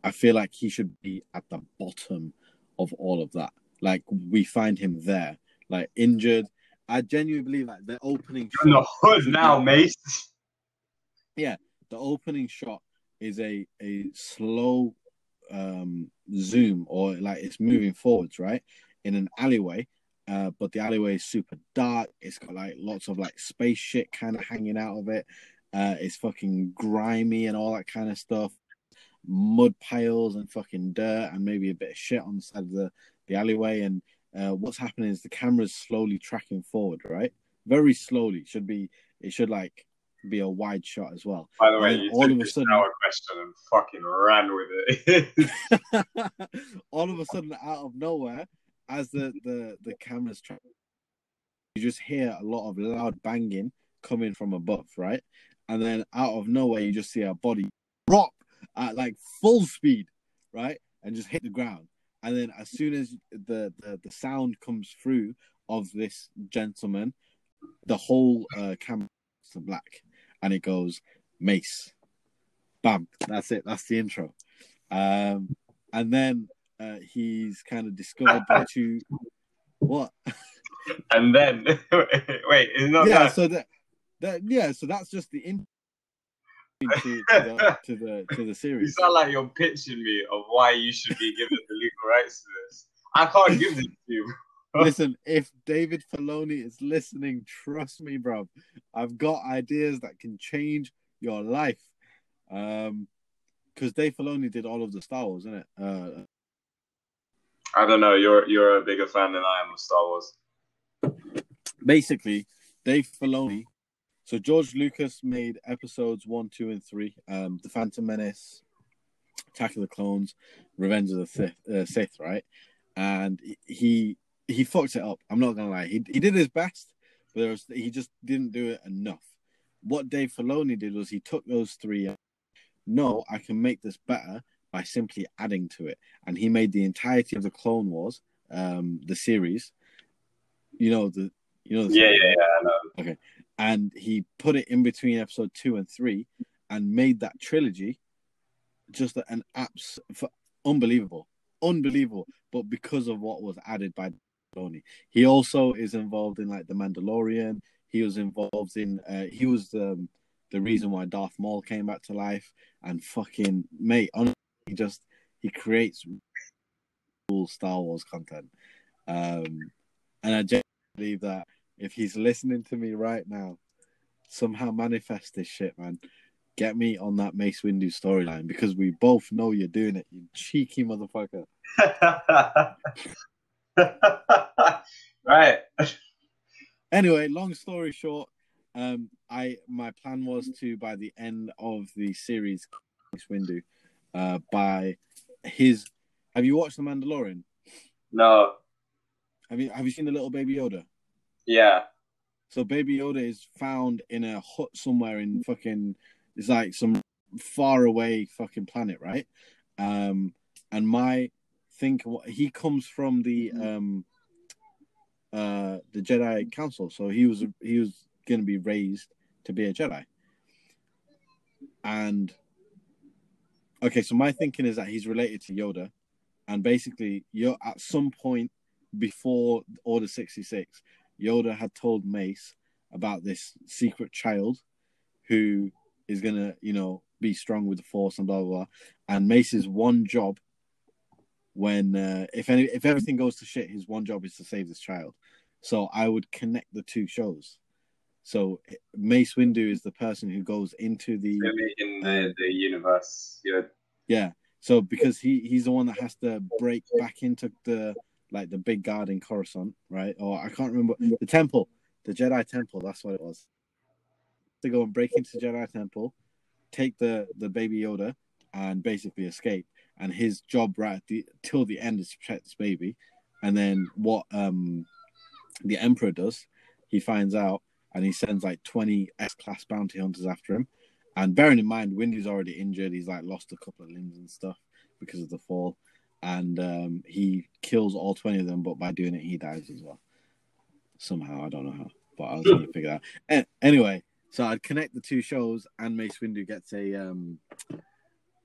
I feel like he should be at the bottom of all of that. Like we find him there, like injured. I genuinely believe like the opening You're. In the hood now, mate. Yeah, the opening shot is a a slow um zoom or like it's moving forwards, right? In an alleyway uh, but the alleyway is super dark. It's got like lots of like space shit kind of hanging out of it. Uh, it's fucking grimy and all that kind of stuff. Mud piles and fucking dirt and maybe a bit of shit on the side of the, the alleyway. And uh, what's happening is the camera's slowly tracking forward, right? Very slowly. Should be it should like be a wide shot as well. By the way, you all of a sudden our question and fucking ran with it. (laughs) (laughs) all of a sudden, out of nowhere, as the the the camera's trying, you just hear a lot of loud banging coming from above, right? And then out of nowhere, you just see a body drop at like full speed, right, and just hit the ground. And then as soon as the the, the sound comes through of this gentleman, the whole uh, camera to black, and it goes Mace, bam. That's it. That's the intro. Um, and then uh, he's kind of discovered the two. (laughs) What? And then (laughs) wait, is not yeah, that so that that yeah, so that's just the in to, (laughs) to the to the to the you series. sound like you're pitching me of why you should be given the legal rights to this. I can't give this to you. (laughs) Listen, if David Filoni is listening, trust me, bro. I've got ideas that can change your life. Um, because Dave Filoni did all of the Star Wars, isn't it? Uh, I don't know. You're you're a bigger fan than I am of Star Wars. basically, Dave Filoni. So George Lucas made episodes one, two, and three. Um, The Phantom Menace, Attack of the Clones, Revenge of the Sith, uh, Sith right? And he he fucked it up. I'm not gonna lie. He he did his best, but there was, he just didn't do it enough. What Dave Filoni did was he took those three. No, I can make this better by simply adding to it, and he made the entirety of the Clone Wars, um, the series. You know the you know the Yeah, yeah, yeah. I know. and he put it in between episode two and three and made that trilogy just an for unbelievable unbelievable but because of what was added by Filoni. he also is involved in like the mandalorian he was involved in uh, he was um, the reason why darth maul came back to life and fucking mate honestly he just he creates cool star wars content um and i just believe that if he's listening to me right now, somehow manifest this shit, man. Get me on that Mace Windu storyline because we both know you're doing it, you cheeky motherfucker. (laughs) (laughs) right. Anyway, long story short, um, I my plan was to by the end of the series, Windu, uh, by his. Have you watched The Mandalorian? No. Have you Have you seen the little baby Yoda? Yeah. So Baby Yoda is found in a hut somewhere in fucking it's like some far away fucking planet, right? Um and my think he comes from the um uh the Jedi Council, so he was he was gonna be raised to be a Jedi. And okay, so my thinking is that he's related to Yoda, and basically you're at some point before Order 66, Yoda had told Mace about this secret child who is gonna, you know, be strong with the Force and blah blah blah. And Mace's one job, when uh, if any if everything goes to shit, his one job is to save this child. So I would connect the two shows. So Mace Windu is the person who goes into the In the, the universe. Yeah. yeah. So because he he's the one that has to break back into the like the big guard in Coruscant, right? Or I can't remember the temple, the Jedi temple. That's what it was. To go and break into the Jedi temple, take the the baby Yoda, and basically escape. And his job right the, till the end is to protect this baby. And then what um the Emperor does, he finds out and he sends like twenty S class bounty hunters after him. And bearing in mind, Windu's already injured. He's like lost a couple of limbs and stuff because of the fall and um, he kills all 20 of them, but by doing it, he dies as well. Somehow, I don't know how, but I was going to figure that out. Anyway, so I'd connect the two shows, and Mace Windu gets a um,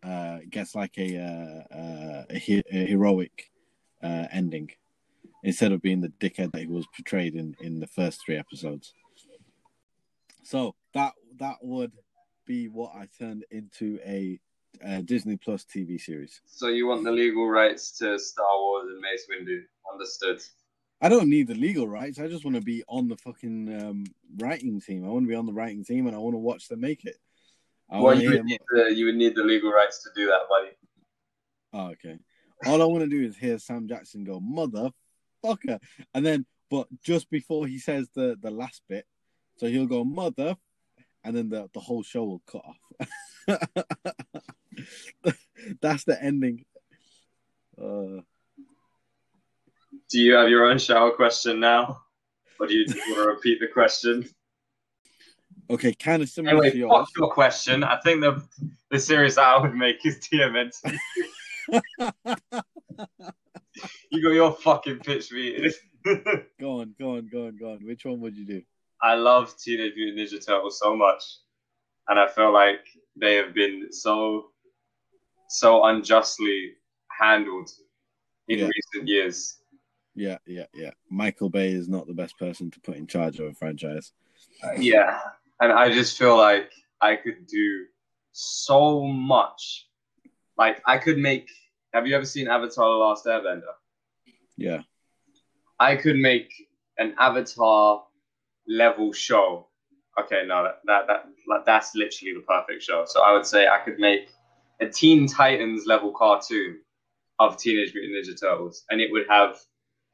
uh, gets like a uh, uh, a, he- a heroic uh, ending instead of being the dickhead that he was portrayed in in the first three episodes. So that that would be what I turned into a, uh Disney Plus TV series. So you want the legal rights to Star Wars and Mace Windu? Understood. I don't need the legal rights. I just want to be on the fucking um, writing team. I want to be on the writing team, and I want to watch them make it. I Well, you would, need the, you would need the legal rights to do that, buddy. Oh, okay. All I want to do is hear Sam Jackson go motherfucker, and then but just before he says the the last bit, so he'll go mother, and then the the whole show will cut off. (laughs) That's the ending. Uh, Do you have your own shower question now? Or do you want to repeat the question? Okay, kind of similar Anyway, to yours. fuck your question. I think the the series that I would make is TMNT. (laughs) you got your fucking pitch meeting. (laughs) Go on, go on, go on, go on. Which one would you do? I love Teenage Mutant Ninja Turtles so much, and I feel like they have been so, so unjustly handled in Yeah. recent years. Yeah, yeah, yeah. Michael Bay is not the best person to put in charge of a franchise. Yeah, and I just feel like I could do so much. Like I could make. Have you ever seen Avatar: The Last Airbender? Yeah, I could make an Avatar level show. Okay, no, that, that that like, that's literally the perfect show. So I would say I could make a Teen Titans level cartoon of Teenage Mutant Ninja Turtles, and it would have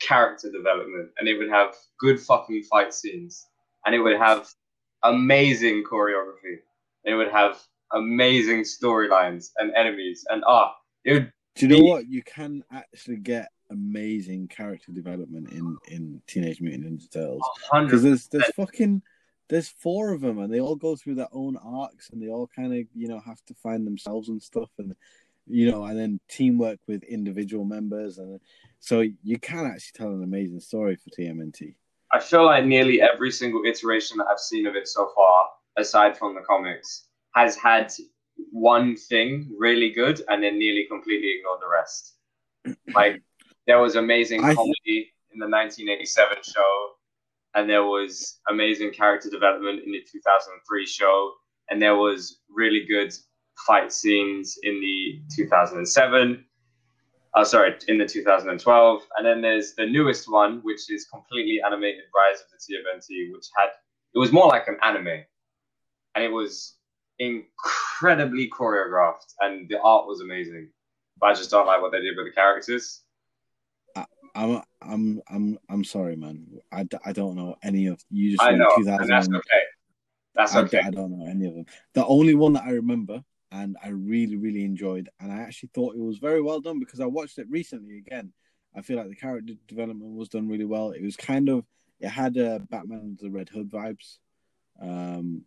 character development, and it would have good fucking fight scenes, and it would have amazing choreography. It would have amazing storylines and enemies, and ah, it would Do you know Me- what? You can actually get amazing character development in in Teenage Mutant Ninja Turtles because there's there's fucking there's four of them and they all go through their own arcs and they all kind of you know have to find themselves and stuff and you know and then teamwork with individual members and so you can actually tell an amazing story for TMNT. I feel like nearly every single iteration that I've seen of it so far, aside from the comics, has had one thing really good and then nearly completely ignored the rest. (clears throat) Like there was amazing I th- comedy in the 1987 show, and there was amazing character development in the 2003 show, and there was really good fight scenes in the 2007 uh, sorry, in the 2012. And then there's the newest one, which is completely animated Rise of the TMNT, which had, it was more like an anime. And it was incredibly choreographed, and the art was amazing. But I just don't like what they did with the characters. I'm I'm I'm I'm sorry, man. I, d- I don't know any of you. Just I know, 2000 and that's okay. That's I, okay. I don't know any of them. The only one that I remember and I really, really enjoyed, and I actually thought it was very well done because I watched it recently again. I feel like the character development was done really well. It was kind of, it had uh, Batman the Red Hood vibes. Um,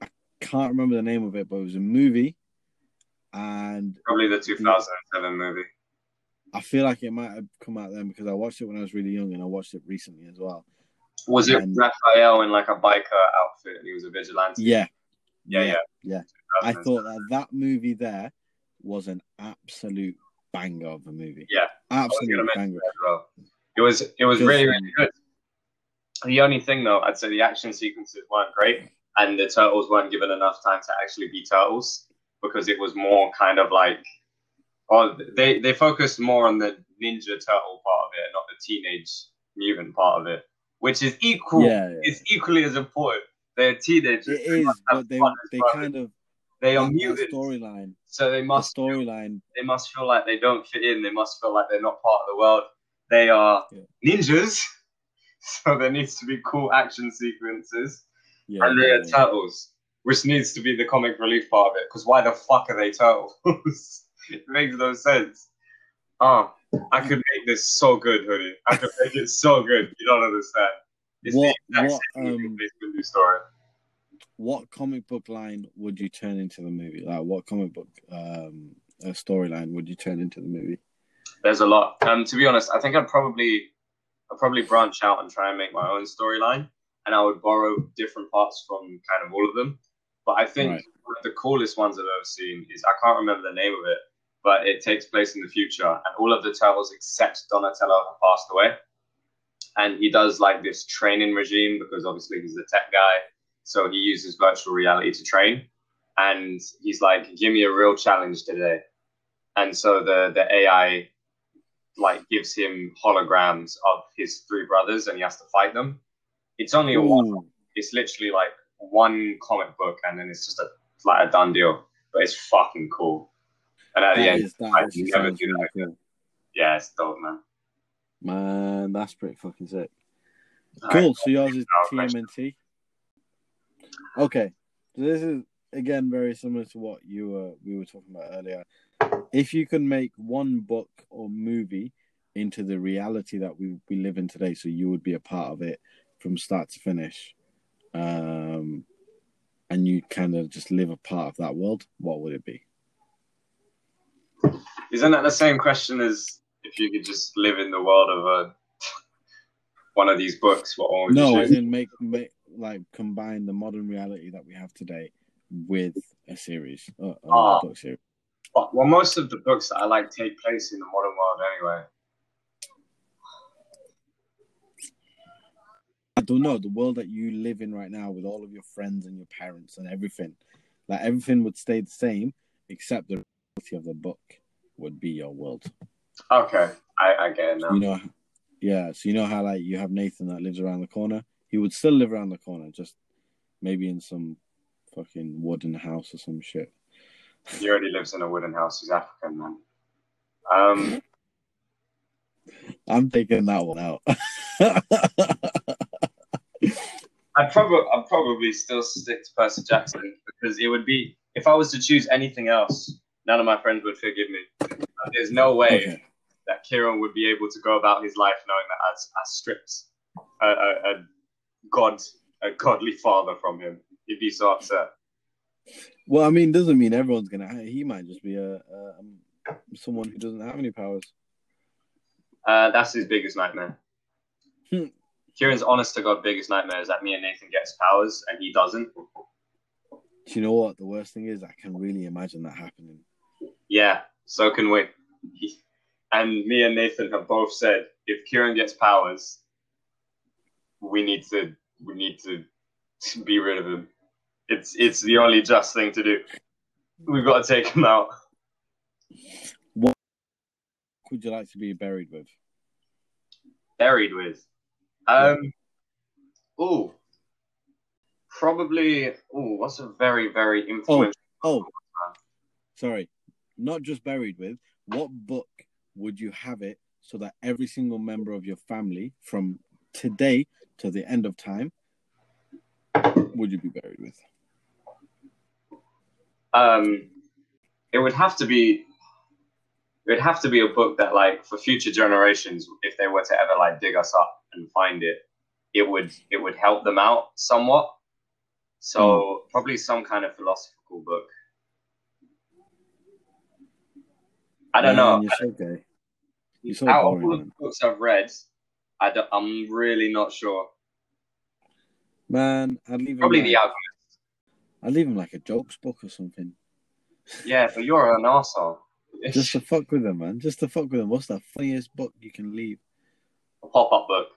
I can't remember the name of it, but it was a movie, and Probably the 2007 movie. I feel like it might have come out then because I watched it when I was really young, and I watched it recently as well. Was it And- Raphael in like a biker outfit and he was a vigilante? Yeah, yeah, yeah. yeah. I thought that that movie there was an absolute banger of a movie. Yeah, absolute gonna banger. well. It was it was really really good. The only thing though, I'd say the action sequences weren't great, and the turtles weren't given enough time to actually be turtles because it was more kind of like, oh, they they focused more on the ninja turtle part of it, not the teenage mutant part of it, which is equal. Yeah, yeah. It's equally as important. They're teenagers. it They is, but they they brothers. kind of they are that storyline. so they The must storyline. they must feel like they don't fit in. They must feel like they're not part of the world. They are Yeah. ninjas, (laughs) so there needs to be cool action sequences, Yeah, and they yeah, are turtles, which needs to be the comic relief part of it. Because why the fuck are they turtles? (laughs) it makes no sense. Oh, I could make this so good, hoodie. I could make it so good. You don't understand. It's What- the exact what, same um, story. What comic book line would you turn into the movie? Like, what comic book um, uh, storyline would you turn into the movie? There's a lot. Um, to be honest, I think I'd probably, I'd probably branch out and try and make my own storyline, and I would borrow different parts from kind of all of them. But I think Right. one of the coolest ones I've ever seen is I can't remember the name of it, but it takes place in the future, and all of the turtles except Donatello have passed away, and he does like this training regime because obviously he's the tech guy, so he uses virtual reality to train, and he's like, "Give me a real challenge today," and so the the AI like gives him holograms of his three brothers and he has to fight them. It's only a one. Ooh, It's literally like one comic book and then it's just a like a done deal. But it's fucking cool. And at the end, is, that I actually never sounds do really cool. yeah, it's dope, man. Man, that's pretty fucking sick. Cool. So yours is. TMNT. Okay. So this is again very similar to what you were we were talking about earlier. If you could make one book or movie into the reality that we, we live in today, so you would be a part of it from start to finish, um, and you kind of just live a part of that world, what would it be? Isn't that the same question as if you could just live in the world of a (laughs) one of these books? What one would No, you choose? in make make like combine the modern reality that we have today with a series, uh, Ah. a book series. Well, most of the books that I like take place in the modern world anyway. I don't know the world that you live in right now with all of your friends and your parents and everything. Like everything would stay the same except the reality of the book would be your world. Okay, I, I get it now. You know, yeah. So you know how like you have Nathan that lives around the corner. He would still live around the corner, just maybe in some fucking wooden house or some shit. He already lives in a wooden house. He's African, man. Um, (laughs) I'm taking that one out. (laughs) I'd probably I'd probably still stick to Percy Jackson because it would be if I was to choose anything else, none of my friends would forgive me. There's no way okay. that Kieran would be able to go about his life knowing that I, I stripped a, a, a god a godly father from him. He'd be so upset. Well, I mean, doesn't mean everyone's gonna. He might just be a, a um, someone who doesn't have any powers. Uh, that's his biggest nightmare. Hmm. Kieran's honest to god biggest nightmare is that me and Nathan gets powers and he doesn't. Do you know what the worst thing is? I can really imagine that happening. Yeah, so can we. And me and Nathan have both said if Kieran gets powers, we need to we need to be rid of him. It's it's the only just thing to do. We've got to take him out. What would you like to be buried with? Buried with. Um. Oh. Probably. Oh, what's a very very influential. Oh, sorry, not just buried with. What book would you have it so that every single member of your family, from today to the end of time, would you be buried with? Um, it would have to be. It would have to be a book that, like, for future generations, if they were to ever like dig us up and find it, it would it would help them out somewhat. So probably some kind of philosophical book. I don't know. You're so gay. You're so Out of all the books I've read, I don't, I'm really not sure. Man, I'd leave him. Probably like, The Alchemist. I'd leave him like a jokes book or something. Yeah, but you're an arsehole. Just to (laughs) fuck with them, man. Just to fuck with them. What's the funniest book you can leave? a pop-up book.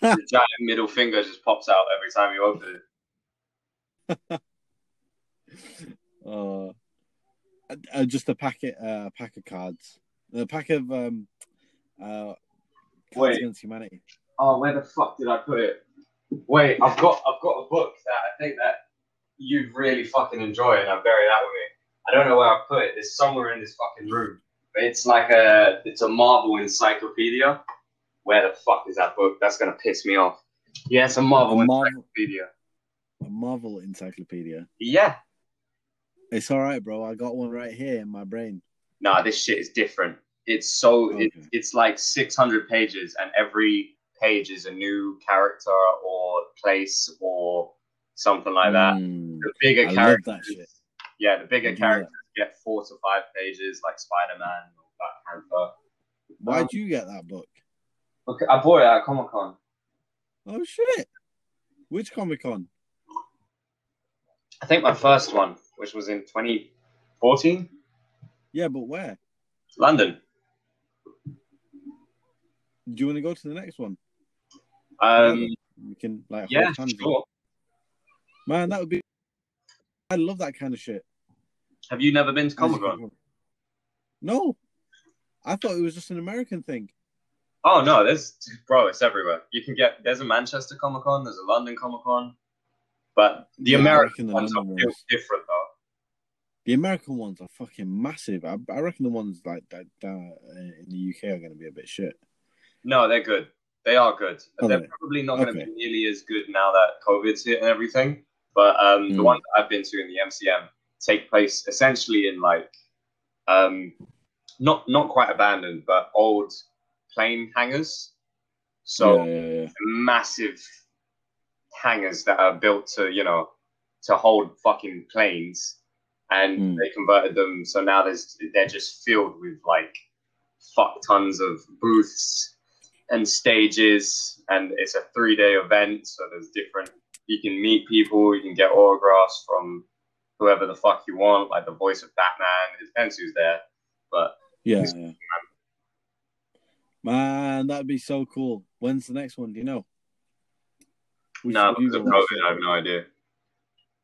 the giant middle finger just pops out every time you open it. (laughs) Uh, uh, just a packet, uh, pack of cards, a pack of um, uh, Wait. Against Humanity. Oh, where the fuck did I put it? Wait, I've got I've got a book that I think that you'd really fucking enjoy, and I buried that with me. I don't know where I put it. It's somewhere in this fucking room. But it's like a it's a Marvel encyclopedia. Where the fuck is that book? That's gonna piss me off. Yeah, it's a Marvel A Marvel- encyclopedia. A Marvel encyclopedia. Yeah. It's all right, bro. I got one right here in my brain. Nah, this shit is different. It's so it, it's like 600 pages, and every page is a new character or place or something like that. Mm, The bigger I characters, yeah, the bigger characters get four to five pages, like Spider Man or Black Panther. Why'd you get that book? Okay, I bought it at Comic Con. Oh shit! Which Comic Con? I think my first one, which was in 2014, Yeah, but where? London. Do you want to go to the next one? Um, We can like yeah, sure. Man, that would be. I love that kind of shit. Have you never been to Comic Con? No, I thought it was just an American thing. Oh no, there's bro, it's everywhere. You can get there's a Manchester Comic Con, there's a London Comic Con, but the American ones are ones- different though. The American ones are fucking massive. I, I reckon the ones like that uh, in the UK are going to be a bit shit. No, they're good. They are good. They're probably not going to be nearly as good now that COVID's hit and everything. But um, the Mm. ones that I've been to in the MCM take place essentially in like um, not not quite abandoned, but old plane hangars. So yeah, yeah, yeah. massive hangars that are built to you know to hold fucking planes and Mm. they converted them so now there's they're just filled with like fuck tons of booths and stages and it's a three day event so there's different you can meet people you can get autographs from whoever the fuck you want, like the voice of Batman. It depends who's there, but Yeah, yeah. Man, that'd be so cool. When's the next one? Do you know? We no, because of COVID. I have no idea.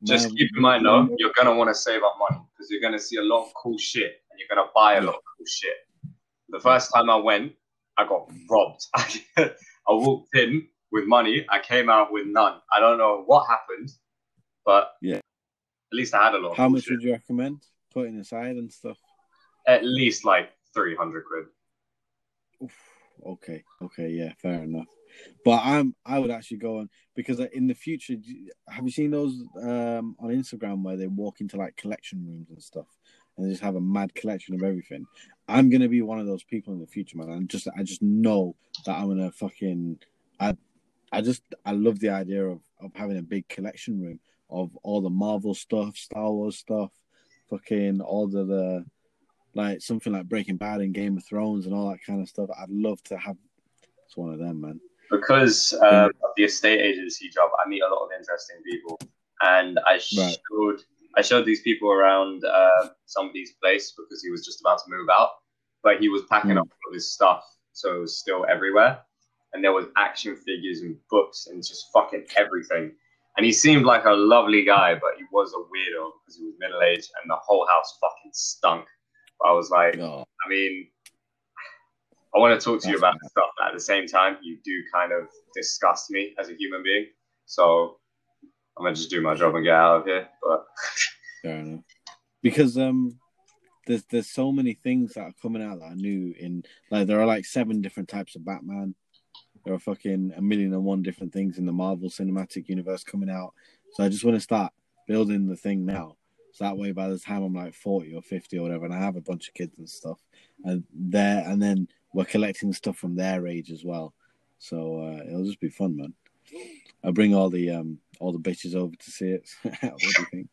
Just Man, keep in mind though, you're gonna want to save up money because you're gonna see a lot of cool shit and you're gonna buy a lot of cool shit. The first time I went, I got robbed. (laughs) I walked in with money, I came out with none. I don't know what happened, but Yeah. at least I had a lot. How much shit. would you recommend putting aside and stuff? At least like three hundred quid. Oof, okay, okay, yeah, fair enough. But I'm I would actually go on because in the future, have you seen those um, on Instagram where they walk into like collection rooms and stuff, and just have a mad collection of everything? I'm gonna be one of those people in the future, man. I'm just I just know that I'm gonna fucking I I just I love the idea of of having a big collection room of all the Marvel stuff, Star Wars stuff, fucking all the the like something like Breaking Bad and Game of Thrones and all that kind of stuff. I'd love to have. It's one of them, man. because um, of the estate agency job, I meet a lot of interesting people, and I Right. I showed these people around uh, somebody's place because he was just about to move out, but he was packing Hmm. up all his stuff, so it was still everywhere, and there was action figures and books and just fucking everything. And he seemed like a lovely guy, but he was a weirdo because he was middle aged and the whole house fucking stunk. But I was like, Oh, I mean, I want to talk to you about bad. stuff, but at the same time, you do kind of disgust me as a human being. So I'm gonna just do my job and get out of here. But (laughs) fair enough. Because um, there's there's so many things that are coming out that are new. In like there are like seven different types of Batman. There are fucking a million and one different things in the Marvel Cinematic Universe coming out. So I just want to start building the thing now. So that way, by the time I'm like 40 or 50 or whatever, and I have a bunch of kids and stuff, and there, and then we're collecting stuff from their age as well. So uh, it'll just be fun, man. I'll bring all the um all the bitches over to see it. (laughs) what do you think?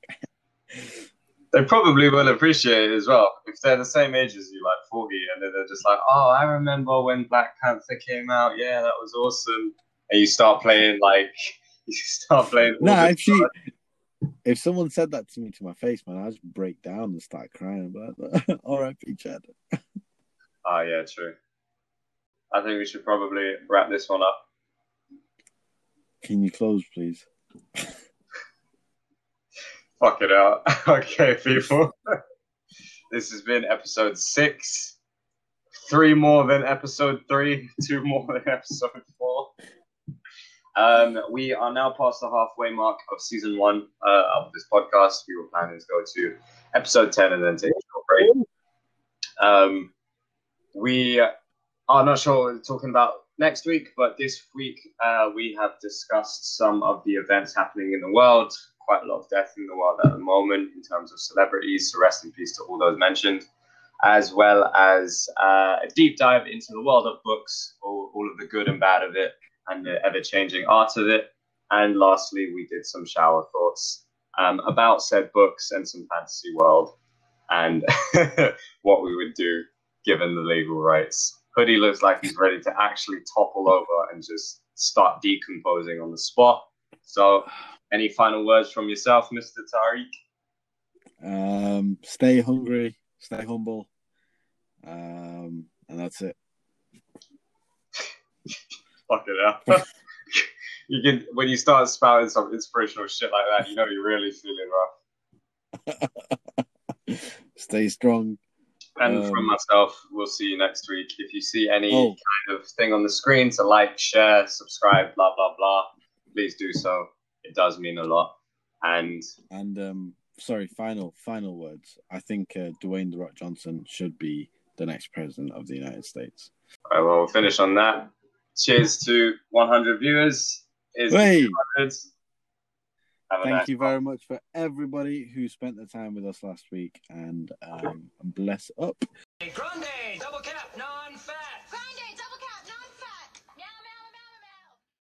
they probably will appreciate it as well if they're the same age as you, like 40, and then they're just like, "Oh, I remember when Black Panther came out. Yeah, that was awesome." And you start playing like (laughs) you start playing. No, Nah, if she, if someone said that to me to my face, man, I'd just break down and start crying. But (laughs) all right, Chad. Ah, yeah, true. I think we should probably wrap this one up. Can you close, please? Fuck it out. (laughs) okay, people. this has been episode six. Three more than episode three, two more than episode four. Um, we are now past the halfway mark of season one uh, of this podcast. We were planning to go to episode 10 and then take a short break. Um, we are not sure what we're talking about next week, but this week uh, we have discussed some of the events happening in the world. Quite a lot of death in the world at the moment in terms of celebrities. So rest in peace to all those mentioned, as well as uh, a deep dive into the world of books, all, all of the good and bad of it, and the ever-changing art of it. And lastly, we did some shower thoughts um, about said books and some fantasy world, and (laughs) what we would do given the legal rights. Hoodie looks like he's ready to actually topple over and just start decomposing on the spot. So, any final words from yourself, Mr. Tariq? Um, stay hungry, stay humble, um, and that's it. (laughs) Fuck it out. (laughs) you can when you start spouting some inspirational shit like that, you know you're really feeling rough. (laughs) Stay strong. And Um, from myself, we'll see you next week. If you see any Oh. kind of thing on the screen to like, share, subscribe, blah blah blah, please do so. It does mean a lot. And And um, sorry, final final words. I think uh, Dwayne the Rock Johnson should be the next president of the United States. all right, well, we'll finish on that. Cheers to 100 viewers. Is Hey, 100. Have a thank nice you very much for everybody who spent the time with us last week, and um, bless up.